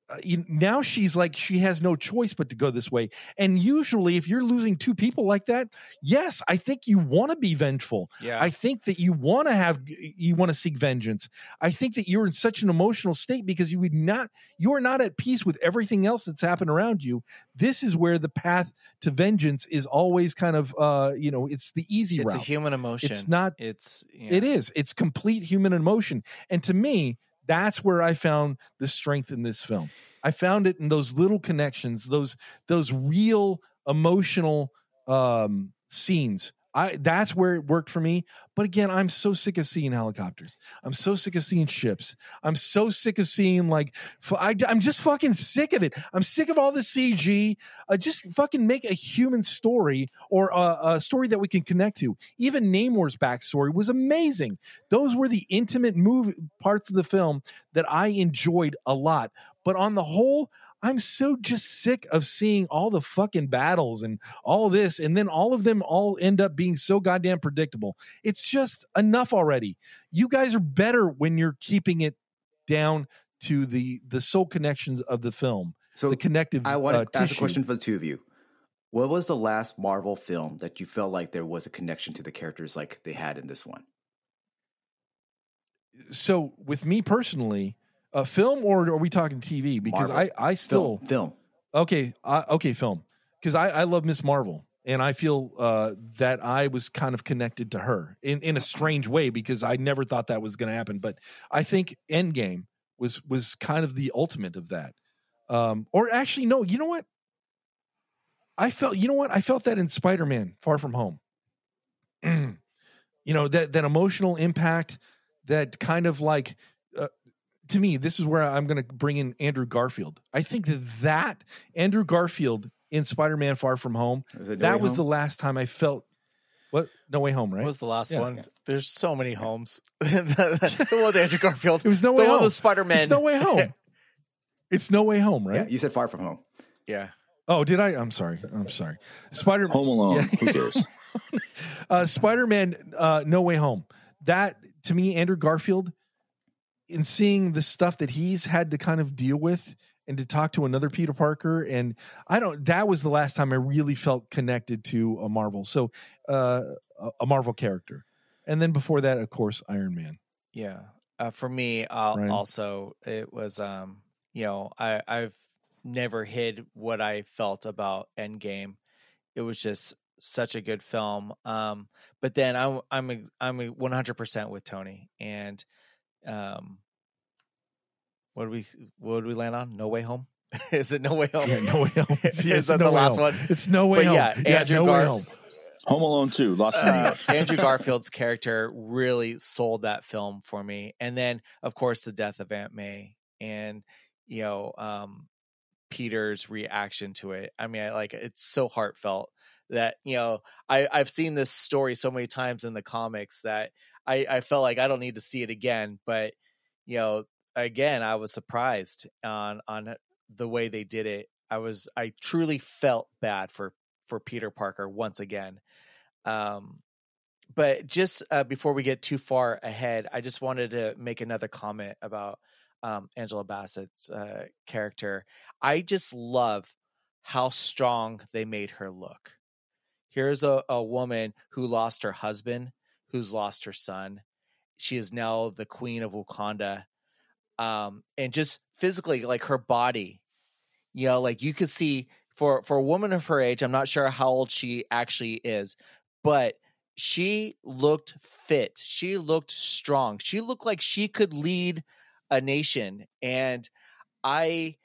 uh, you, now she's like she has no choice but to go this way and usually if you're losing two people like that yes i think you want to be vengeful yeah. i think that you want to have you want to seek vengeance i think that you're in such an emotional state because you would not you're not at peace with everything else that's happened around you this is where the path to vengeance is always kind of uh you know it's the easy it's route a human emotion. it's not It's yeah. it is. It's complete human emotion. And to me, that's where I found the strength in this film. I found it in those little connections, those those real emotional um scenes. I that's where it worked for me. But again, I'm so sick of seeing helicopters. I'm so sick of seeing ships. I'm so sick of seeing like I, am just fucking sick of it. I'm sick of all the CG. Uh, just fucking make a human story or a, a story that we can connect to. Even Namor's backstory was amazing. Those were the intimate move parts of the film that I enjoyed a lot. But on the whole, I'm so just sick of seeing all the fucking battles and all this, and then all of them all end up being so goddamn predictable. It's just enough already. You guys are better when you're keeping it down to the the soul connections of the film, So the connective. I want uh, to ask a question for the two of you. What was the last Marvel film that you felt like there was a connection to the characters like they had in this one? So, with me personally, a film or are we talking TV? Because Marvel. I I still Film. Film. Okay, uh, okay, film. Because I, I love Miss Marvel, and I feel uh, that I was kind of connected to her in, in a strange way because I never thought that was going to happen. But I think Endgame was was kind of the ultimate of that. Um, or actually, no, you know what? I felt, you know what? I felt that in Spider Man Far From Home. [clears throat] you know that that emotional impact, that kind of like to me, this is where I'm going to bring in Andrew Garfield. I think that that Andrew Garfield in Spider-Man: Far From Home, Was No that was Home? the last time I felt what No Way Home, right? What was the last Yeah. one? There's so many homes. [laughs] the one with Andrew Garfield. it was No the Way one Home. with Spider Man. It's No Way Home. [laughs] it's No Way Home, right? Yeah, right? you said Far From Home. yeah. Oh, did I? I'm sorry. I'm sorry. Spider Home Alone. Yeah. Who cares? [laughs] uh, Spider-Man: uh, No Way Home. That to me, Andrew Garfield, in seeing the stuff that he's had to kind of deal with and to talk to another Peter Parker, and I don't. That was the last time I really felt connected to a Marvel. So, uh, a- Marvel character, and then before that, of course, Iron Man. Yeah. Uh, for me, uh, also, it was, um, you know, I, I've never hid what I felt about Endgame. It was just such a good film. Um, but then I'm, I'm, I'm 100% with Tony. And, um, what do we, what do we land on? No Way Home? [laughs] Is it No Way Home? Yeah, No Way Home. [laughs] Is Yeah, it's that No the last Home. one? It's No Way But Home. yeah, Andrew No Way Gar- Home. Home Alone 2, Lost in New uh, York. [laughs] Andrew Garfield's character really sold that film for me. And then, of course, the death of Aunt May and, you know, um, Peter's reaction to it. I mean, I like it's so heartfelt that, you know, I, I've seen this story so many times in the comics that I, I felt like I don't need to see it again. But, you know, again, I was surprised on, on the way they did it. I was, I truly felt bad for, for Peter Parker once again. Um, but just uh, before we get too far ahead, I just wanted to make another comment about um, Angela Bassett's uh, character. I just love how strong they made her look. Here's a, a woman who lost her husband, who's lost her son. She is now the queen of Wakanda. Um, and just physically, like her body, you know, like you could see for for a woman of her age, I'm not sure how old she actually is, but she looked fit. She looked strong. She looked like she could lead a nation. And I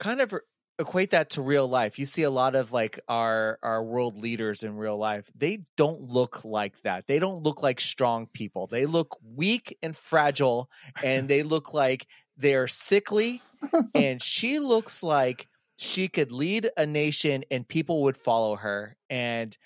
kind of equate that to real life. You see a lot of like our our world leaders in real life. They don't look like that. They don't look like strong people. They look weak and fragile and they look like they're sickly [laughs] and she looks like she could lead a nation and people would follow her and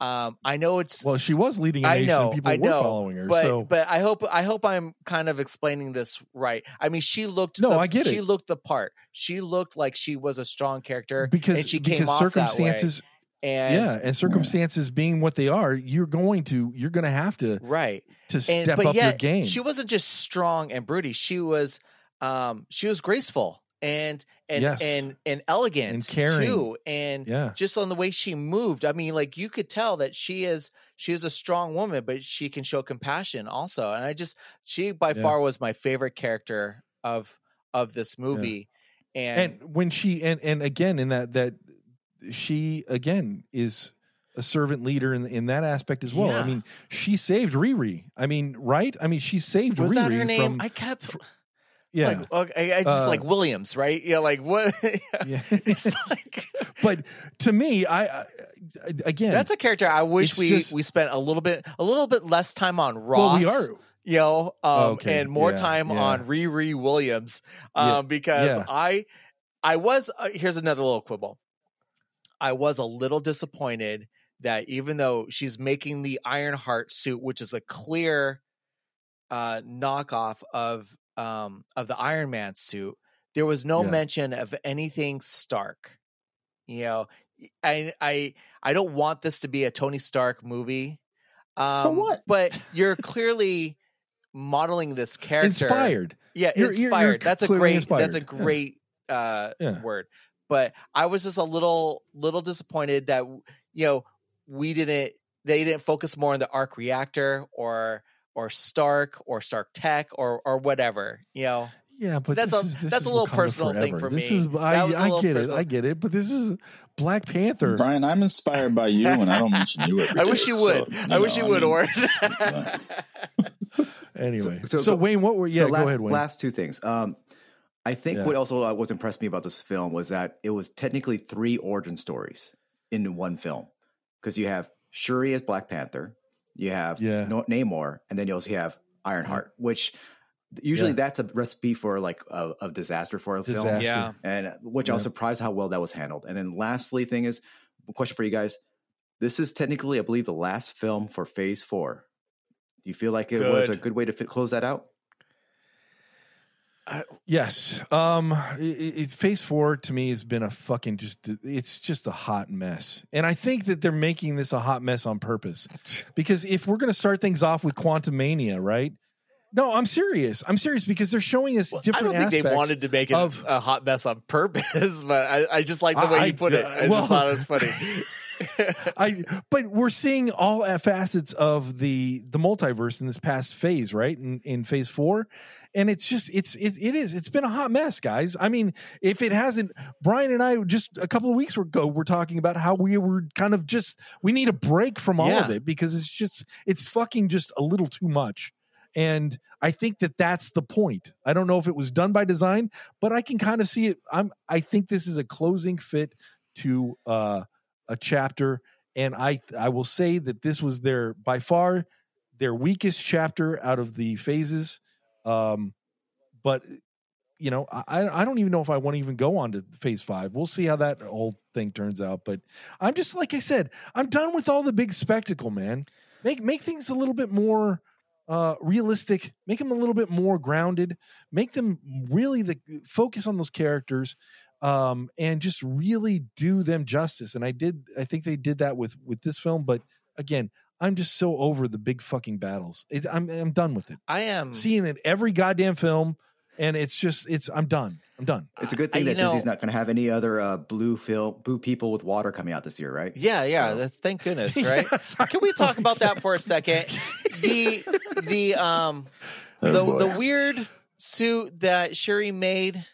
um I know it's Well, she was leading a I nation. know, and people I were following her. but so but I hope I hope I'm kind of explaining this right. I mean, she looked. No, the, I get She it. looked the part. She looked like she was a strong character because and she because came off circumstances. And yeah and circumstances being what they are you're going to you're going to have to right, to and step but up yet your game she wasn't just strong and broody. She was um she was graceful and and Yes. and and elegant And caring. too. And yeah just on the way she moved i mean like you could tell that she is she is a strong woman but she can show compassion also and i just she by Yeah. far was my favorite character of of this movie and, and when she and and again in that that she again is a servant leader in in that aspect as well Yeah. i mean she saved riri i mean right i mean she saved was riri that her name from i kept yeah, Like, okay, I just Uh, like Williams, right? Yeah, like what? [laughs] yeah. [laughs] it's like [laughs] but to me, I, I again, that's a character I wish we just- we spent a little bit a little bit less time on well, Ross. we are. you know, um, Okay, and more yeah, time yeah. on Riri Williams, um, Yeah, because. I, I was uh, here's another little quibble. I was a little disappointed that even though she's making the Ironheart suit, which is a clear uh, knockoff of um, of the Iron Man suit, there was no Yeah. mention of anything Stark. You know, I I I don't want this to be a Tony Stark movie. Um, So what? But [laughs] you're clearly modeling this character Inspired. yeah, You're- you're- you're inspired. that's a great. inspired. That's a Yeah. great uh, Yeah. word. But I was just a little, little disappointed that you know we didn't. They didn't focus more on the arc reactor or or Stark or Stark Tech or or whatever. You know, Yeah, but That's this a- is, this that's is a little Wakanda personal thing forever. for This me. is I, That was a I little get personal. it. I get it. But this is Black Panther. Brian, I'm inspired by you, and I don't mention you every [laughs] I wish day, you so, would. I wish know, you would, mean, Or [laughs] Anyway, so, So- so- Wayne, what were yeah? so last, go ahead, Wayne. last two things. Um, I think Yeah. what also uh, was impressed me about this film was that it was technically three origin stories in one film because you have Shuri as Black Panther, you have Yeah. no- Namor, and then you also have Ironheart, which usually Yeah. that's a recipe for like a, a disaster for a film. Yeah, and which I was surprised how well that was handled. And then lastly, thing is, question for you guys: This is technically, I believe, the last film for Phase Four. Do you feel like it was a Good. good way to fit, close that out? Yes. Um it, it, phase 4 to me has been a fucking just it's just a hot mess. And I think that they're making this a hot mess on purpose. [laughs] Because if we're going to start things off with Quantumania, right? No, I'm serious. I'm serious because they're showing us I different I don't think they wanted to make it of- a hot mess on purpose, [laughs] but I, I just like the way I- you put it. uh, I well- just thought it was funny. [laughs] [laughs] I but we're seeing all facets of the the multiverse in this past phase, right? In in phase four. And it's just it's it, it is it's been a hot mess, guys. I mean, if it hasn't, Brian and I just a couple of weeks ago were talking about how we were kind of just we need a break from all of it because it's just it's fucking just a little too much. And I think that that's the point. I don't know if it was done by design, but I can kind of see it. I'm I think this is a closing fit to uh a chapter and i i will say that this was their by far their weakest chapter out of the phases. Um but you know i i don't even know if i want to even go on to phase five. We'll see how that whole thing turns out but i'm just like i said i'm done with all the big spectacle man. Make make things a little bit more uh realistic make them a little bit more grounded make them really the focus on those characters um and just really do them justice and i did i think they did that with with this film but again i'm just so over the big fucking battles it, i'm i'm done with it I am seeing it every goddamn film and it's just it's i'm done i'm done It's a good thing you that Disney's not going to have any other uh, blue film, blue people with water coming out this year, right? Yeah, yeah. So- That's thank goodness, [laughs] right? Yes, I Can we talk know, about that for a [laughs] second? The the um [laughs] Oh, the boy. the weird suit that Shuri made.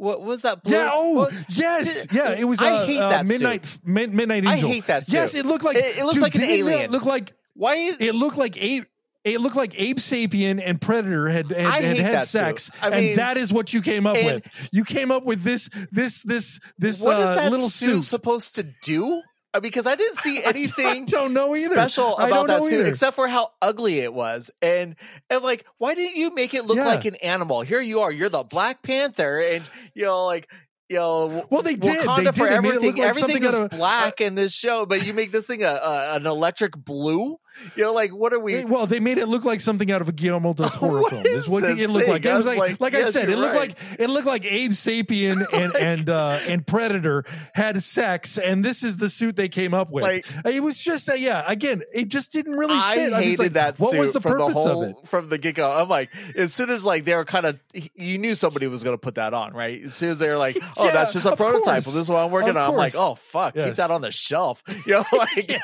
What was that? Blue? yeah oh what- yes yeah it was I uh, hate uh, that midnight mid, midnight I hate that suit. yes it looked like It- it looks dude, like an didn't it alien. look like Why? Is, it looked like Abe. It looked like Abe Sapien and Predator had had, had, had sex, I mean- and that is what you came up with. You came up with this this this this what is uh, that little suit suit. supposed to do? Uh, Because I didn't see [laughs] I anything don't know either. special about that suit either. except for how ugly it was. And and like, why didn't you make it look Yeah. like an animal? Here you are, you're the Black Panther, and you know, like. You know, Well, they did. Wakanda They did. for everything. like everything is out of- black in this show, but you make this thing a, a an electric blue. You know, like what are we? Hey, well, they made it look like something out of a Guillermo del [laughs] Toro What film. This is is what it looked thing? like. It I was was like, like, like I said, it looked right. like it looked like Abe Sapien [laughs] and and uh, and Predator had sex, and this is the suit they came up with. Like- it was just uh, yeah. Again, it just didn't really I fit. hated was like, that What suit was the from the whole of it? from the get go. I'm like, as soon as like they were kind of, you knew somebody was going to put that on, right? As soon as they were like, [laughs] oh, Yeah, that's just a prototype. Well, this is what I'm working Of on. I'm like, oh fuck, keep that on the shelf. You know, like,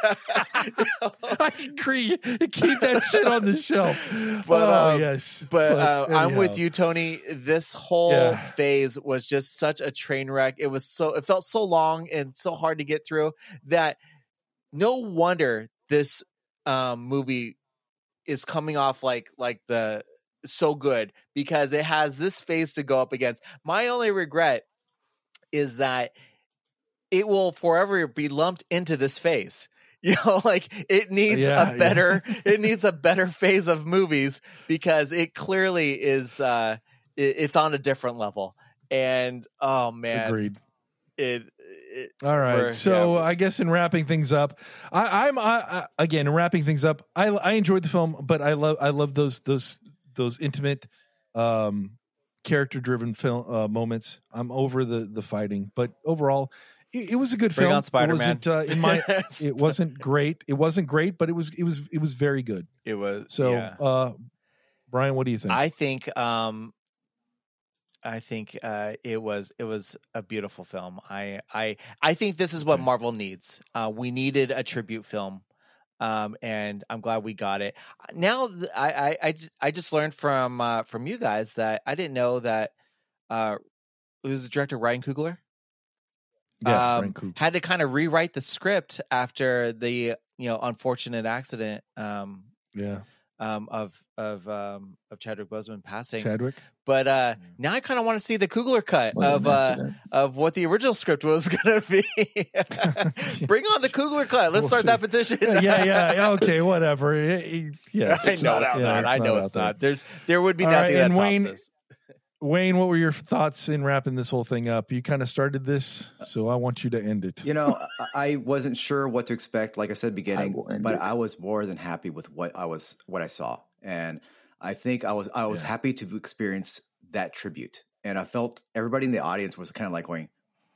I agree. [laughs] Keep that shit on the shelf. [laughs] But, oh, um, yes. But, uh, I'm with you, Tony. This whole Yeah. phase was just such a train wreck. It was so it felt so long and so hard to get through that no wonder this um, movie is coming off like like the so good because it has this phase to go up against. My only regret is that it will forever be lumped into this phase. You know, [laughs] like it needs Yeah, a yeah. better [laughs] it needs a better phase of movies because it clearly is uh it, it's on a different level. And oh man, Agreed. it, it All right. So yeah. I guess in wrapping things up, I, I'm I, I, again wrapping things up. I I enjoyed the film, but I love I love those those those intimate, um, character driven film uh, moments. I'm over the the fighting, but overall, it, it was a good Bring film. It wasn't, uh, in my [laughs] it wasn't great. It wasn't great, but it was it was it was very good. it was So, yeah. uh, Brian, what do you think? I think um I think uh it was it was a beautiful film. I I I think this is what. Marvel needs. Uh we needed a tribute film. Um and I'm glad we got it. Now th- I just learned from uh from you guys that I didn't know that uh it was the director Ryan Coogler yeah, um, Ryan had to kind of rewrite the script after the you know unfortunate accident um yeah, um of of um of Chadwick Boseman passing. Chadwick. But uh now I kind of want to see the Coogler cut of uh of what the original script was [laughs] going to be. [laughs] Bring on the Coogler cut. Let's We'll start see. that petition. yeah, yeah, yeah. [laughs] Okay, whatever. It- it- yeah, I it's know not- it's yeah, not. I know out it's there. not. There's there would be All nothing right, and that tops Wayne- this. Wayne, what were your thoughts in wrapping this whole thing up? You kind of started this, so I want you to end it. You know, I I wasn't sure what to expect. Like I said, beginning, will end but it. I was more than happy with what I was, what I saw, and I think I was, I was Yeah. happy to experience that tribute, and I felt everybody in the audience was kind of like going,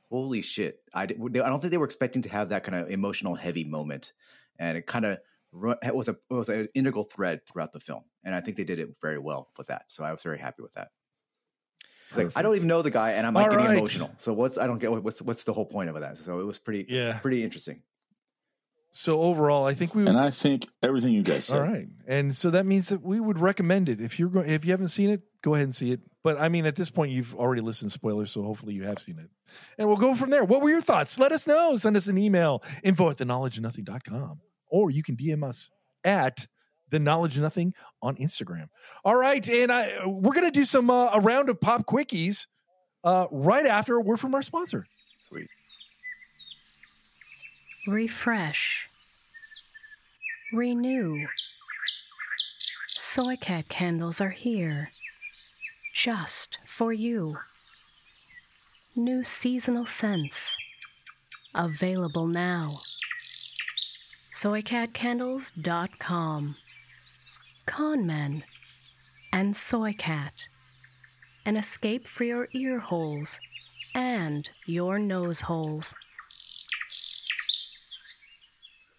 "Holy shit!" I, I don't think they were expecting to have that kind of emotional, heavy moment, and it kind of it was a it was an integral thread throughout the film, and I think they did it very well with that. So I was very happy with that. It's like, I don't even know the guy, and I'm like All getting right. emotional. So what's I don't get what's what's the whole point of that? So it was pretty Yeah. pretty interesting. So overall, I think we. And I think everything you guys said. all right, and so that means that we would recommend it if you're going. If you haven't seen it, go ahead and see it. But I mean, at this point, you've already listened to spoilers, so hopefully you have seen it. And we'll go from there. What were your thoughts? Let us know. Send us an email info at theknowledgeofnothing.com, or you can DM us at the knowledge nothing on Instagram. All right, and I we're gonna do some uh, a round of pop quickies uh, right after a word from our sponsor. Sweet. Refresh. Renew. Soy Cat candles are here. Just for you. New seasonal scents. Available now. SoyCatCandles.com. KONMen and Soy Cat. An escape for your ear holes and your nose holes.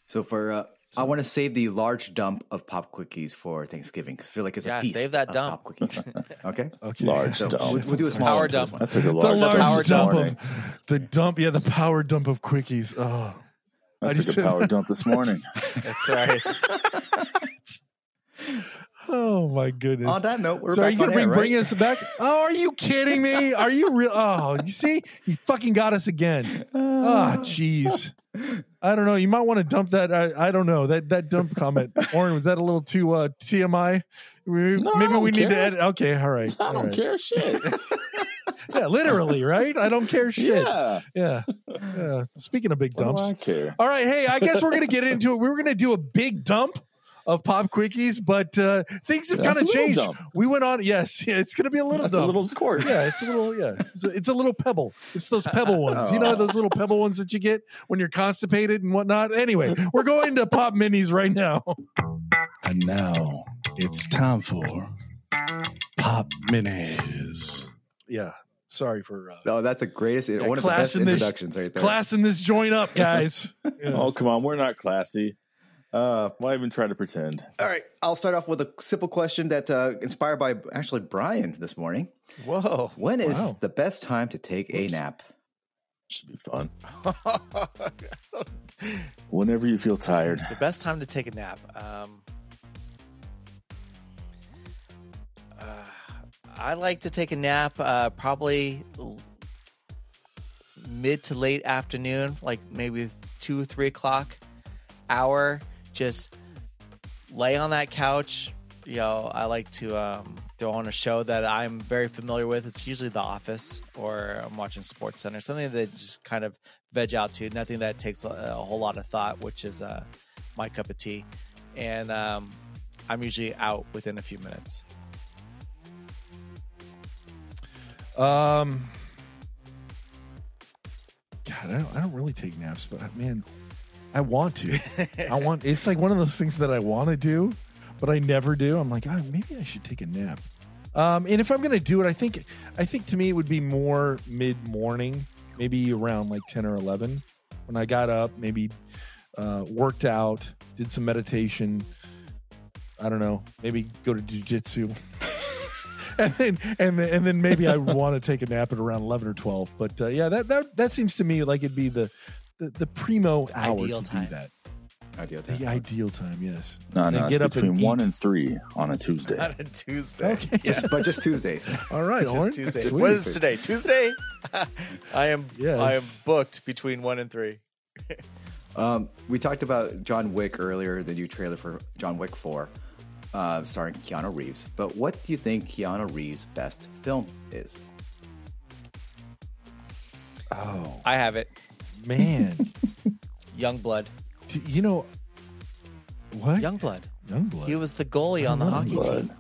So for uh, I want to save the large dump of pop quickies for Thanksgiving. 'cause I feel like it's Yeah, a feast. save that of dump. Pop quickies. [laughs] Okay. Okay, Large So dump. we'll, we'll do a small Power one dump. one. That took a the large, large dump power this dump of the dump. Yeah, the power dump of quickies. Oh, I I took a power dump this [laughs] morning. That's right. [laughs] oh my goodness. On that note, we're so are you gonna bring, air, bring right? us back? Oh, are you kidding me? Are you real? Oh, you see, you fucking got us again. Oh, [sighs] jeez. I don't know. You might want to dump that. I, I don't know that that dump comment. Oren, was that a little too uh, TMI? We- No, Maybe we need to edit. Okay, all right. I all don't right. care shit. [laughs] [laughs] Yeah, literally, right? I don't care shit. Yeah. Yeah. yeah. Speaking of big dumps. I care? All right, hey, I guess we're gonna get into it. We were gonna do a big dump of pop quickies, but uh, things have kind of changed. dump. We went on. Yes, [laughs] yeah, it's gonna be a little That's dump. a little squirt. yeah, it's a little. Yeah, it's a, it's a little pebble. It's those pebble [laughs] ones. You know those little pebble ones that you get when you're constipated and whatnot. Anyway, we're going to pop minis right now. And now it's time for pop minis. Yeah, sorry for uh, No, that's the greatest. Yeah, one of the best classing this- introductions right there. classing this joint up, guys. [laughs] Yes. Oh, come on. We're not classy. Uh, Why even try to pretend? all right, I'll start off with a simple question that uh, inspired by actually Brian this morning. Whoa. When is Wow. the best time to take a nap? Should be fun. [laughs] Whenever you feel tired. The best time to take a nap. Um, uh, I like to take a nap uh, probably mid to late afternoon, like maybe two or three o'clock hour. Just lay on that couch, you know, I like to um, throw on a show that I'm very familiar with. It's usually The Office or I'm watching Sports Center, something that just kind of veg out to. Nothing that takes a, a whole lot of thought, which is uh, my cup of tea. And um, I'm usually out within a few minutes. Um, God, I don't, I don't really take naps, but man, I want to. I want. It's like one of those things that I want to do, but I never do. I'm like, oh, maybe I should take a nap. Um, and if I'm gonna do it, I think I think to me it would be more mid morning, maybe around like ten or eleven, when I got up, maybe uh, worked out, did some meditation. I don't know, maybe go to jujitsu. [laughs] and then and then, and then maybe I want to take a nap at around eleven or twelve. But uh, yeah, that, that that seems to me like it'd be the the, the primo hour ideal to time. do that. Ideal The ideal time, yes. No, And no, it's get up and between one eat. and three on a Tuesday. On a Tuesday. Okay. Just, but just Tuesdays. [laughs] All right, Just Oren. Tuesday. Sweet. What is today? Tuesday? [laughs] I am Yes. I am booked between one and three. [laughs] Um, we talked about John Wick earlier, the new trailer for John Wick 4, uh, starring Keanu Reeves. But what do you think Keanu Reeves' best film is? Oh I have it. Man, [laughs] Young blood. Do you know what? Young blood. Youngblood. He was the goalie on the hockey Blood. team.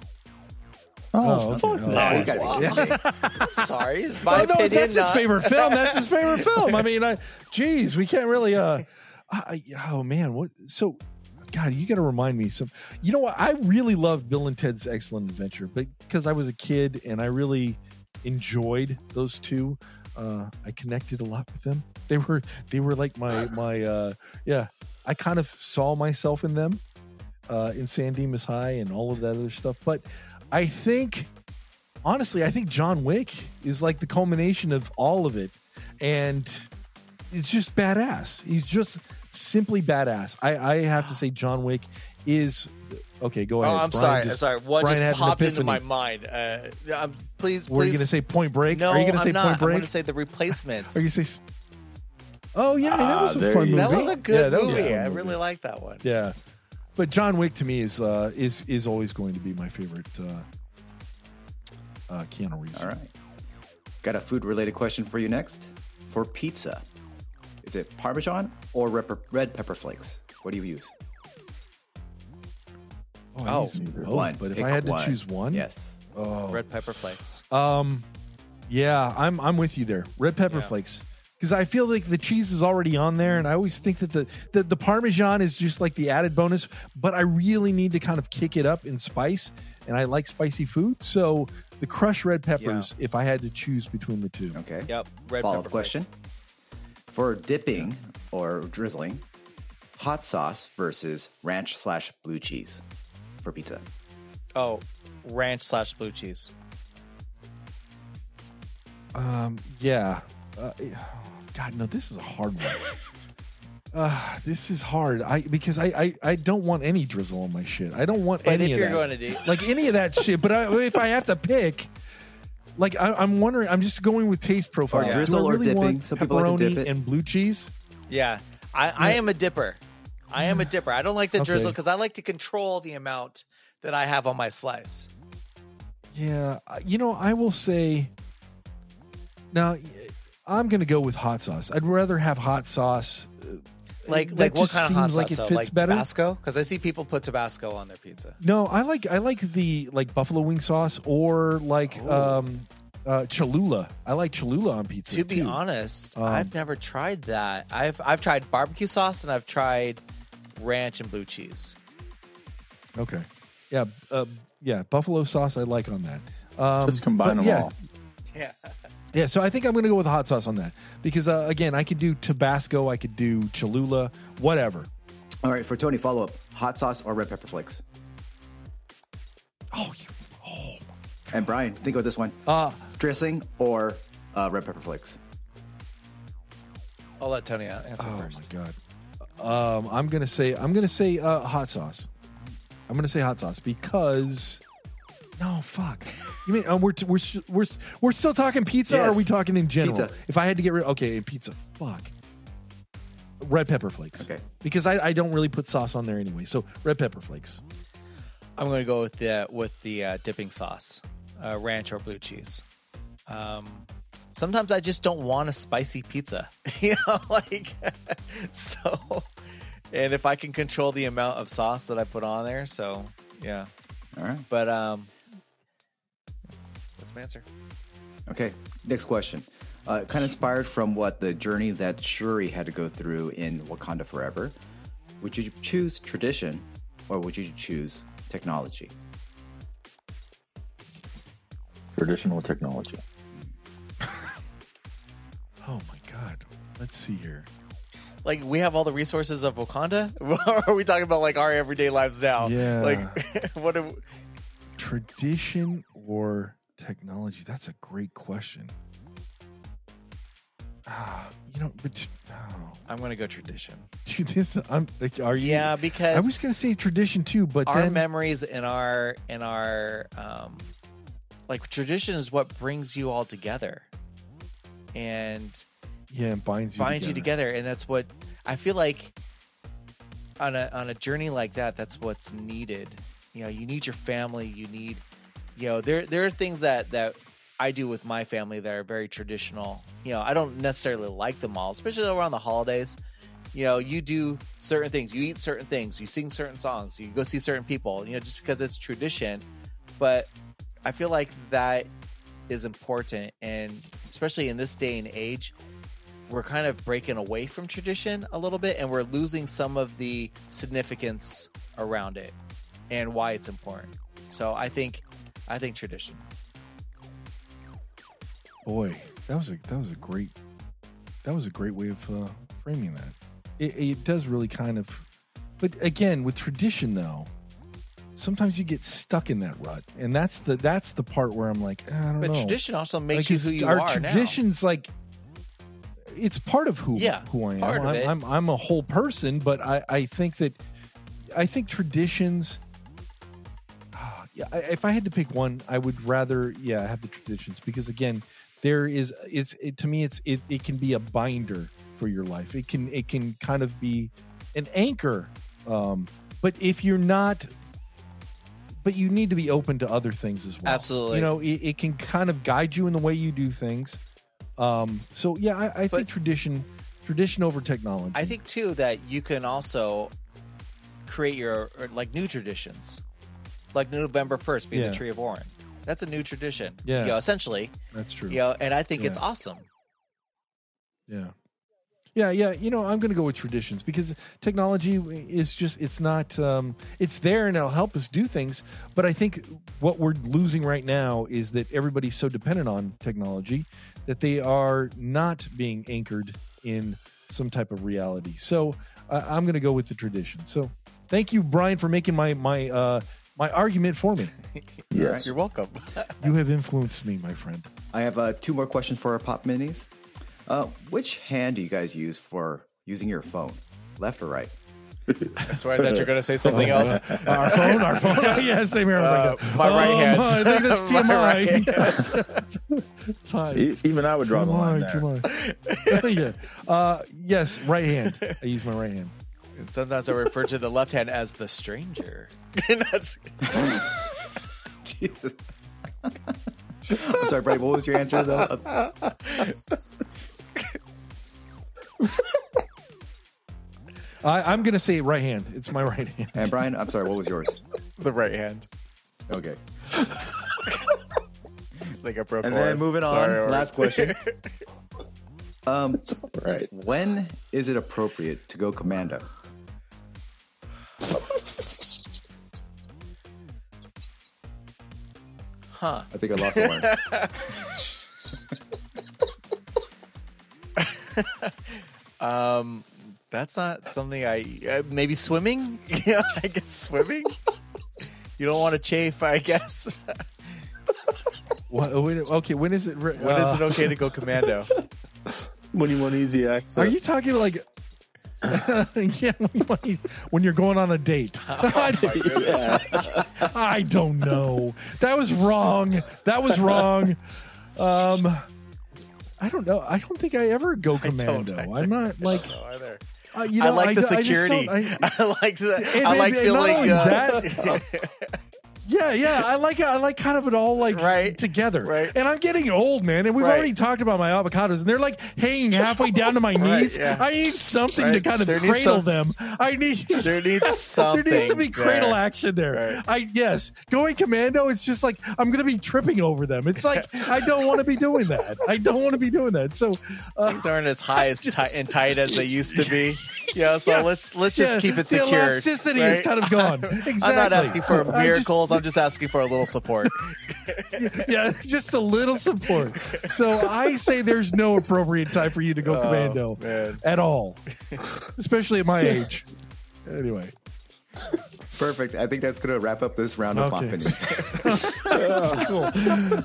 Oh, Oh, fuck okay. You that. gotta be Sorry, it's my [laughs] Oh, no, opinion. that's his not- favorite film. That's his [laughs] favorite film. I mean, I, geez, we can't really. Uh, I, oh man, what? So, God, you got to remind me some. You know what? I really loved Bill and Ted's Excellent Adventure, but because I was a kid and I really enjoyed those two, uh, I connected a lot with them. They were they were like my [laughs] my uh, yeah. I kind of saw myself in them uh, in San Dimas High and all of that other stuff. But I think honestly, I think John Wick is like the culmination of all of it, and it's just badass. He's just simply badass. I, I have to say, John Wick is okay. Go ahead. Oh. I'm Brian sorry. I'm sorry. What Brian just popped into my mind. Uh, um, please, Were you going to say Point Break? no? Are you going to I'm say not. Point I'm Break? going to say the replacements. [laughs] Are you say? Oh yeah, that Ah, was a there fun you movie. that was a good that was a movie. fun I movie. really like that one. Yeah, but John Wick to me is uh, is is always going to be my favorite. Uh, uh, Keanu Reeves. All right. Got a food related question for you next. For pizza, is it Parmesan or rep- red pepper flakes? What do you use? Oh, I Oh, use both, one. but if Pick I had to choose one, Yes. Oh, Red pepper flakes. Um, yeah, I'm I'm with you there. Red pepper Yeah. flakes because I feel like the cheese is already on there, and I always think that the, the the parmesan is just like the added bonus. But I really need to kind of kick it up in spice, and I like spicy food, so the crushed red peppers. If I had to choose between the two, Okay. Yep. Red Follow pepper up question. flakes. For dipping or drizzling, hot sauce versus ranch slash blue cheese for pizza. Oh, ranch slash blue cheese. um, yeah. Uh, [sighs] God, no, this is a hard one. [laughs] Uh, this is hard. I because I, I I don't want any drizzle on my shit. I don't want But any if of you're that. going to do, like any of that shit. But I, [laughs] if I have to pick, like I, I'm wondering, I'm just going with taste profile. Or Do drizzle I or really dipping. want Some people like to pepperoni dip it. and blue cheese. yeah, I, I am a dipper. I am a dipper. I don't like the drizzle because I like to control the amount that I have on my slice. Yeah, you know, I will say. Now, I'm going to go with hot sauce. I'd rather have hot sauce. uh, Like that like what kind of hot sauce? like it fits like better. Tabasco? Because I see people put Tabasco on their pizza. No, I like I like the like buffalo wing sauce or like Oh. um uh Cholula. I like Cholula on pizza. To be too. honest, Um, I've never tried that. I've I've tried barbecue sauce and I've tried ranch and blue cheese. Okay. Yeah, uh, yeah, buffalo sauce I like on that. Um, Just combine them yeah, all. Yeah. Yeah, so I think I'm going to go with hot sauce on that because uh, again, I could do Tabasco, I could do Cholula, whatever. All right, for Tony, follow up hot sauce or red pepper flakes? Oh, you, oh, And Brian, think about this one uh, dressing or uh, red pepper flakes? I'll let Tony answer oh first. my god. Um, I'm gonna say I'm gonna say uh, hot sauce. I'm gonna say hot sauce because no fuck. You mean uh, we're we're we're we're still talking pizza? or Are we talking in general? Pizza. If I had to get rid, okay, pizza. Fuck. Red pepper flakes. Okay. Because I, I don't really put sauce on there anyway. So red pepper flakes. I'm going to go with the with the uh, dipping sauce, uh, ranch or blue cheese. Um, sometimes I just don't want a spicy pizza, [laughs] you know, [laughs] like so. And if I can control the amount of sauce that I put on there, so yeah. All right. But um, that's my answer. Okay. Next question. Uh, kind of inspired from what the journey that Shuri had to go through in Wakanda Forever. Would you choose tradition or would you choose technology? Traditional technology. Oh my god. Let's see here. Like we have all the resources of Wakanda. [laughs] are we talking about like our everyday lives now? Yeah. Like [laughs] what? Do, Tradition or technology? That's a great question. Ah, you know, but oh, I'm going to go tradition. [laughs] dude, this I'm like, are you? Yeah, because I was gonna say tradition too, but our then memories and our and our um like tradition is what brings you all together and yeah, it binds you binds you together and that's what i feel like on a on a journey like that that's what's needed. You know you need your family you need you know there there are things that that i do with my family that are very traditional. You know i don't necessarily like them all especially around the holidays. You know you do certain things. You eat certain things. You sing certain songs. You go see certain people you know just because it's tradition. But i feel like that is important and especially in this day and age we're kind of breaking away from tradition a little bit and we're losing some of the significance around it and why it's important so i think i think tradition Boy, that was a that was a great that was a great way of uh, framing that. It, it does really kind of, but again, with tradition though, sometimes you get stuck in that rut, and that's the that's the part where I'm like, I don't but know. tradition also makes Like, you who you our are now traditions like it's part of who Yeah, who I am. I'm. I'm I'm a whole person, but I I think that I think traditions. ah, Yeah, if I had to pick one, I would rather yeah have the traditions because again, there is it's it, to me it's it, it can be a binder for your life. It can it can kind of be an anchor, um, but if you're not. But you need to be open to other things as well. Absolutely. You know, it, it can kind of guide you in the way you do things. Um, so yeah, I, I But- think tradition, tradition over technology. i think too that you can also create your like new traditions like november 1st being Yeah. the tree of orin that's a new tradition Yeah. you know essentially that's true. you know and i think it's awesome Yeah. Yeah, yeah. You know, I'm going to go with traditions because technology is just, it's not, um, it's there and it'll help us do things. But I think what we're losing right now is that everybody's so dependent on technology that they are not being anchored in some type of reality. So uh, I'm going to go with the tradition. So thank you, Brian, for making my, my, uh, my argument for me. Yes. you're welcome You have influenced me, my friend. I have uh, two more questions for our pop minis. Uh, which hand do you guys use for using your phone? Left or right? i swear that you're going to say something [laughs] else Our phone, our phone. [laughs] [laughs] yeah, same here. I was like, Uh, my right hand. I think that's My TMI. right Time. E- Even I would draw the line there. TMI. yeah. Uh, yes, right hand. I use my right hand. And sometimes I refer to the left hand as the stranger. That's- Jesus. I'm sorry, Brady. What was your answer though? I, I'm going to say right hand. It's my right hand. And Brian, I'm sorry. What was yours? the right hand. Okay. [laughs] Like a broke And then moving on. Sorry, Ori. last question. [laughs] Um, Right. when is it appropriate to go commando? Huh. I think I lost the one. [laughs] Um, that's not something I uh, maybe swimming. [laughs] yeah, I guess swimming. You don't want to chafe, I guess. What, when, okay, when is it? re- When is uh, it okay to go commando? [laughs] When you want easy access. Are you talking like? [laughs] yeah, when, you want- when you're going on a date. I, I don't know. That was wrong. That was wrong. Um, I don't know. I don't think I ever go [laughs] commando. either. I'm not like. Uh, you I like the I just security. don't- I- [laughs] I, like the. And- I like and- and feeling. only Uh, that, [laughs] Yeah, yeah, I like it. I like kind of it all like Right. together. Right. And I'm getting old, man. And we've Right. already talked about my avocados, and they're like hanging halfway [laughs] down to my Right, knees. yeah. I need something to kind of There cradle some- them. I need [laughs] There needs something. [laughs] There needs to be cradle there. action there. Right. I yes, going commando. It's just like I'm going to be tripping over them. It's like I don't want to be doing that. I don't want to be doing that. So uh, Things aren't as high as tight and tight as they used to be. Yeah, so yes, let's let's just yeah, keep it secure. The elasticity is kind of gone. Exactly. I'm not asking for I'm just- miracles. I'm just asking for a little support. [laughs] yeah, just a little support. So I say there's no appropriate time for you to go commando Oh, man. at all, especially at my age. Anyway, Perfect. I think that's going to wrap up this round of Okay. opinions. [laughs] cool.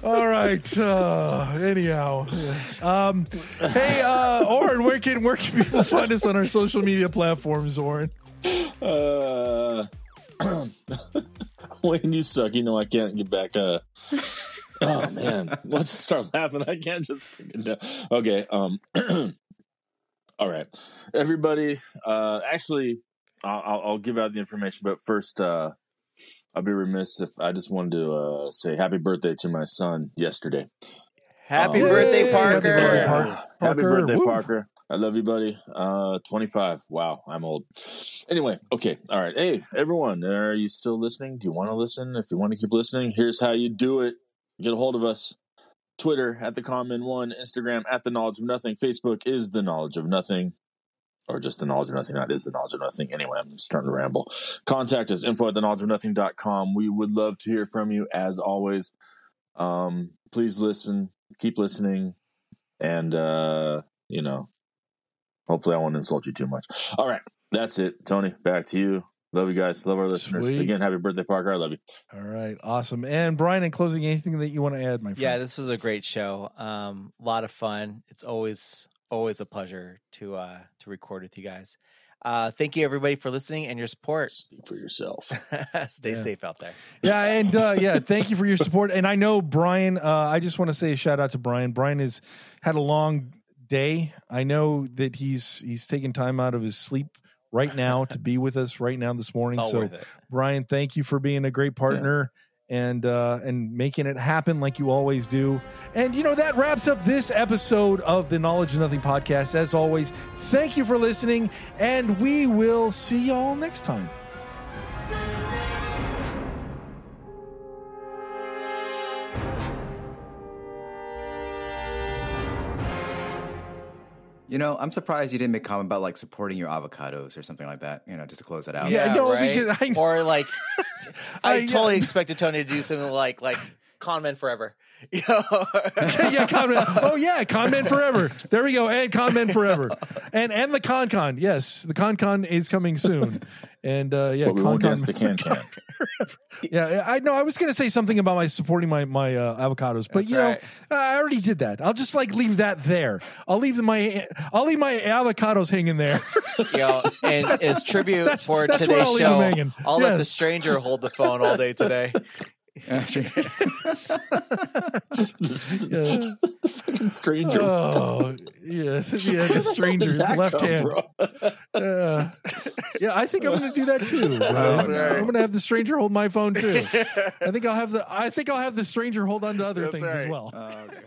All right. Uh, anyhow, um, hey, uh, Oren, where can where can people find us on our social media platforms, Oren? Uh, [clears throat] [laughs] Wayne, you suck. You know I can't get back. Uh, oh man, once I start laughing, I can't just bring it down. Okay. Um. [clears throat] all right, everybody. Uh, actually, I'll, I'll, I'll give out the information, but first, uh, I'll be remiss if I just wanted to uh, say happy birthday to my son yesterday. Happy Oh. birthday, Yay. Parker! Happy birthday, Yeah. Parker. Happy birthday, woo. Parker. I love you, buddy. Uh, 25. Wow, I'm old. Anyway, okay. All right. Hey, everyone, are you still listening? Do you want to listen? If you want to keep listening, here's how you do it. Get a hold of us. Twitter at the KONMen one, Instagram at the knowledge of nothing, Facebook is the knowledge of nothing, or just the knowledge of nothing, not is the knowledge of nothing. Anyway, I'm starting to ramble. Contact us, info at the knowledge of nothing.com. We would love to hear from you as always. Um, please listen, keep listening, and uh, you know, hopefully I won't insult you too much. All right, that's it. Tony, back to you. Love you guys. Love our listeners. Sweet. Again, happy birthday, Parker. I love you. All right, awesome. And Brian, in closing, anything that you want to add, my friend? Yeah, this is a great show. Um, a lot of fun. It's always always a pleasure to uh to record with you guys. Uh, thank you everybody for listening and your support. Speak for yourself. [laughs] Stay Yeah. safe out there. yeah, and uh, yeah, thank you for your support. And I know Brian. Uh, I just want to say a shout out to Brian. Brian has had a long day. I know that he's he's taking time out of his sleep right now to be with us right now this morning. It's all so, worth it. Brian, thank you for being a great partner. And uh, and making it happen like you always do, and you know that wraps up this episode of the Knowledge of Nothing podcast. As always, thank you for listening, and we will see y'all next time. You know, I'm surprised you didn't make a comment about like supporting your avocados or something like that. You know, just to close that out. Yeah, no, right? because I- or like [laughs] I, I- yeah. totally expected Tony to do something like like KONMen forever. [laughs] You [laughs] yeah, con oh yeah, con man forever. There we go, and con man forever, and and the con con. Yes, the con con is coming soon, and uh, yeah, but we con won't con. guess the [laughs] can can. [laughs] Yeah, I know. I was going to say something about my supporting my my uh, avocados, but That's you know. I already did that. I'll just like leave that there. I'll leave my I'll leave my avocados hanging there. [laughs] you know, and as tribute that's- for that's today's I'll show. I'll let the stranger hold the phone all day today. That's right. Yeah. Fucking stranger. Oh yeah, [laughs] yeah. The Where stranger, left hand. from? [laughs] Yeah, yeah. I think I'm going to do that too. [laughs] That's Brian. right. I'm going to have the stranger hold my phone too. I think I'll have the. I think I'll have the stranger hold on to other That's things as well. Oh, God.